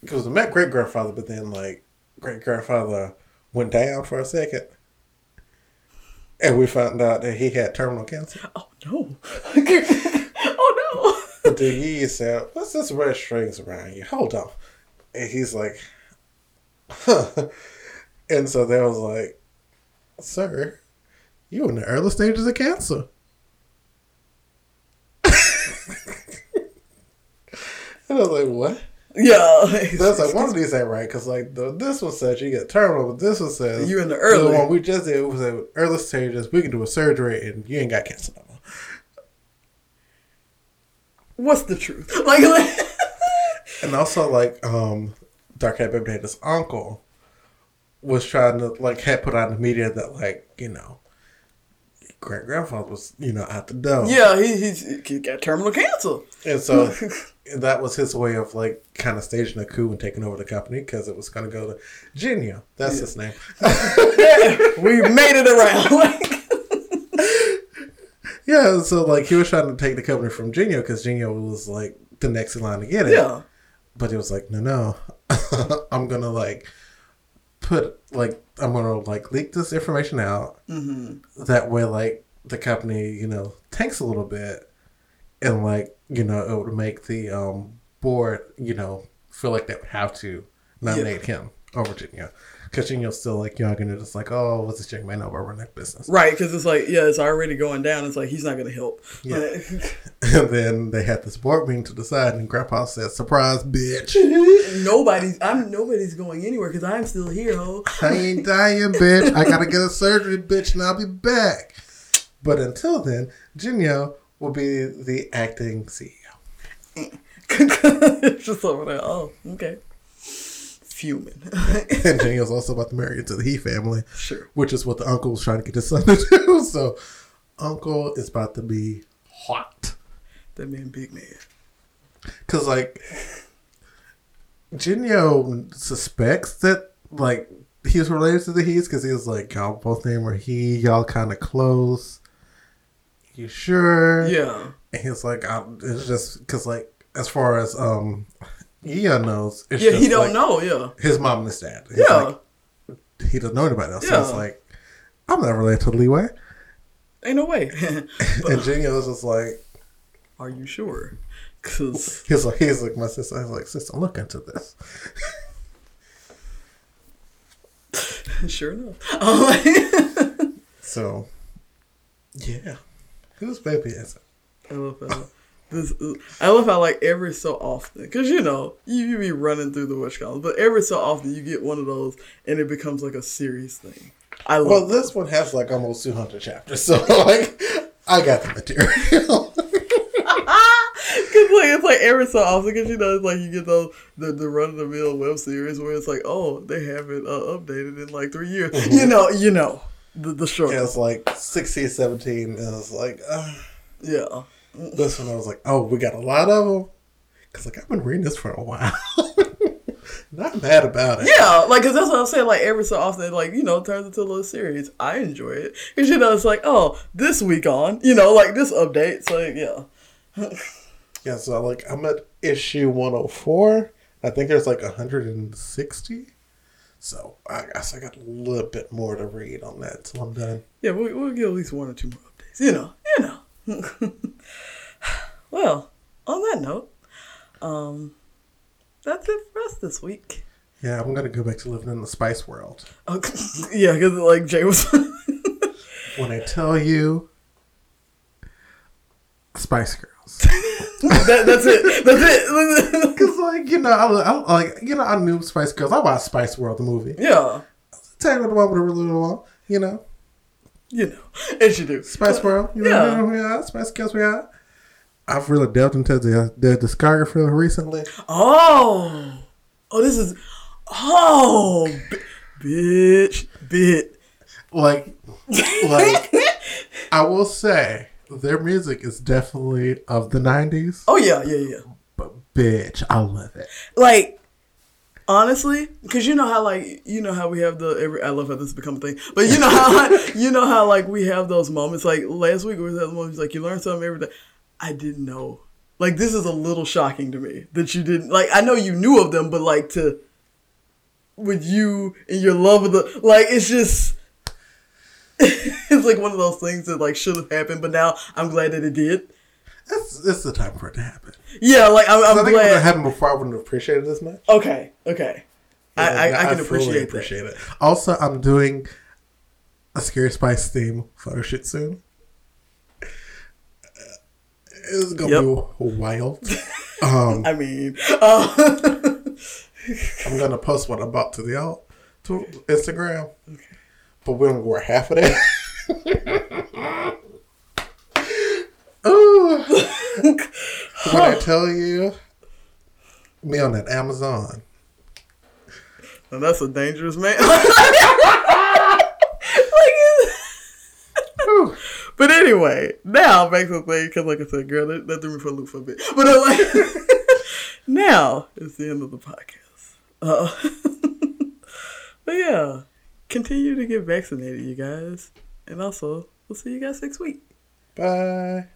because we met great grandfather, but then like great grandfather went down for a second. And we found out that he had terminal cancer. Oh no. [laughs] oh no. But then Yee said, What's this red strings around you? Hold on. And he's like, Huh. And so they was like, Sir, you in the early stages of cancer. [laughs] and I was like, What? Yeah. That's like [laughs] one of these ain't right because like the, this one says you get terminal, but this one says you're in the early. The one we just did was in early stages. We can do a surgery and you ain't got cancer no more. What's the truth? [laughs] Like, like [laughs] And also, like, um, Dark Hat Baby Data's uncle was trying to, like, had put out in the media that, like, you know, great grandfather was, you know, out the door. yeah, he he's he got terminal cancer. And so that was his way of, like, kind of staging a coup and taking over the company because it was going to go to Genio. That's his name. [laughs] [laughs] we made it around. [laughs] Yeah, so, like, he was trying to take the company from Genio because Genio was, like, the next in line to get it. yeah. But he was like, no, no, I'm gonna like put like I'm gonna like leak this information out. Mm-hmm. That way, like the company, you know, tanks a little bit, and like you know, it would make the um board, you know, feel like they would have to nominate him over Genio, because Genio's still like young and they're just like, oh, what's this young man over run that business? Right, because it's like, yeah, it's already going down. It's like he's not gonna help. Yeah. [laughs] And then they had this board meeting to decide, and Grandpa said, "Surprise, bitch." [laughs] nobody's. I'm nobody's going anywhere because I'm still here, ho. [laughs] I ain't dying, bitch. I gotta get a surgery, bitch, and I'll be back. But until then, Jinyo will be the acting CEO. Eh. [laughs] it's just over there. Oh, okay. Fuming. [laughs] And also about to marry into the He family, sure. which is what the uncle was trying to get his son to [laughs] do. So, uncle is about to be hot. That man, big man. Because, like, Jinyo suspects that, like, he's related to the He's because he was like, y'all both name are He, y'all kind of close. You sure? Yeah. And he's like, I, it's just because, like, as far as um, Iya knows, it's Yeah, he don't like, know. Yeah. his mom and his dad. He's Yeah. like, he doesn't know anybody else. So it's Yeah. like, I'm not related to Leeway. Ain't no way. [laughs] [laughs] and Jinyo's just like, Are you sure? Cause he's like, he's like, my sister. I was like, sister, look into this. [laughs] sure enough. So, yeah, baby is it? I love how this. I love how like every so often, because you know you, you be running through the witch columns, but every so often you get one of those and it becomes like a serious thing. I love. Well, this one has like almost 200 chapters, so [laughs] like, I got the material. [laughs] Cause like it's like every so often, cause you know it's like you get those the, the run of the mill web series where it's like, oh, they haven't uh, updated in like three years. You know, you know the the struggle. it was like 16, 17, and was like, uh, Yeah. this one I was like, oh, we got a lot of them. Cause like I've been reading this for a while. [laughs] Not mad about it. Yeah, like, cause that's what I'm saying. Like, every so often, it, like, you know, turns into a little series. I enjoy it. Cause, you know, it's like, oh, this week on, you know, like this update. So, yeah. [laughs] Yeah, so like I'm at issue 104. I think there's like 160. So I guess I got a little bit more to read on that till I'm done. Yeah, we'll, we'll get at least one or two more updates. You know, you know. [laughs] well, on that note, um, that's it for us this week. Yeah, I'm gonna go back to living in the spice world. Uh, [laughs] yeah, because like Jay was. When I tell you, Spice Girls, [laughs] that, that's it. That's it. [laughs] because like you know, I, I like you know, I knew Spice Girls. I watched Spice World the movie. yeah, you what the one with a little one, you know, you know, as you do. Spice World. You Yeah. know we are, Spice Girls. We are. I've really delved into the the discography recently. Oh, oh, this is. Oh, bi- bitch, bit. like like [laughs] I will say their music is definitely of the nineties. Oh yeah, yeah, yeah. But bitch, I love it. like honestly because you know how like you know how we have the every i love how this has become a thing but you know how [laughs] [laughs] you know how like we have those moments like last week we had the moments like you learn something every day i didn't know like this is a little shocking to me that you didn't like i know you knew of them but like to with you and your love of the like it's just [laughs] it's like one of those things that like should have happened but now i'm glad that it did It's it's the time for it to happen. yeah like i'm, I I'm think if it glad happened before, I wouldn't have appreciated it as much. okay okay I, I, I can fully appreciate that. appreciate it. Also, I'm doing a Scary Spice theme photo shoot soon. It's gonna Yep. be wild. Um, [laughs] I mean, uh, [laughs] I'm gonna post what I bought to the alt to Instagram, but we're gonna wear half of that. [laughs] Ooh. [laughs] when I tell you, me on that Amazon. and that's a dangerous man. [laughs] But anyway, now back to the thing because, like I said, girl, that, that threw me for a loop for a bit. But uh, like, now it's the end of the podcast. Uh, but yeah, continue to get vaccinated, you guys, and also we'll see you guys next week. Bye.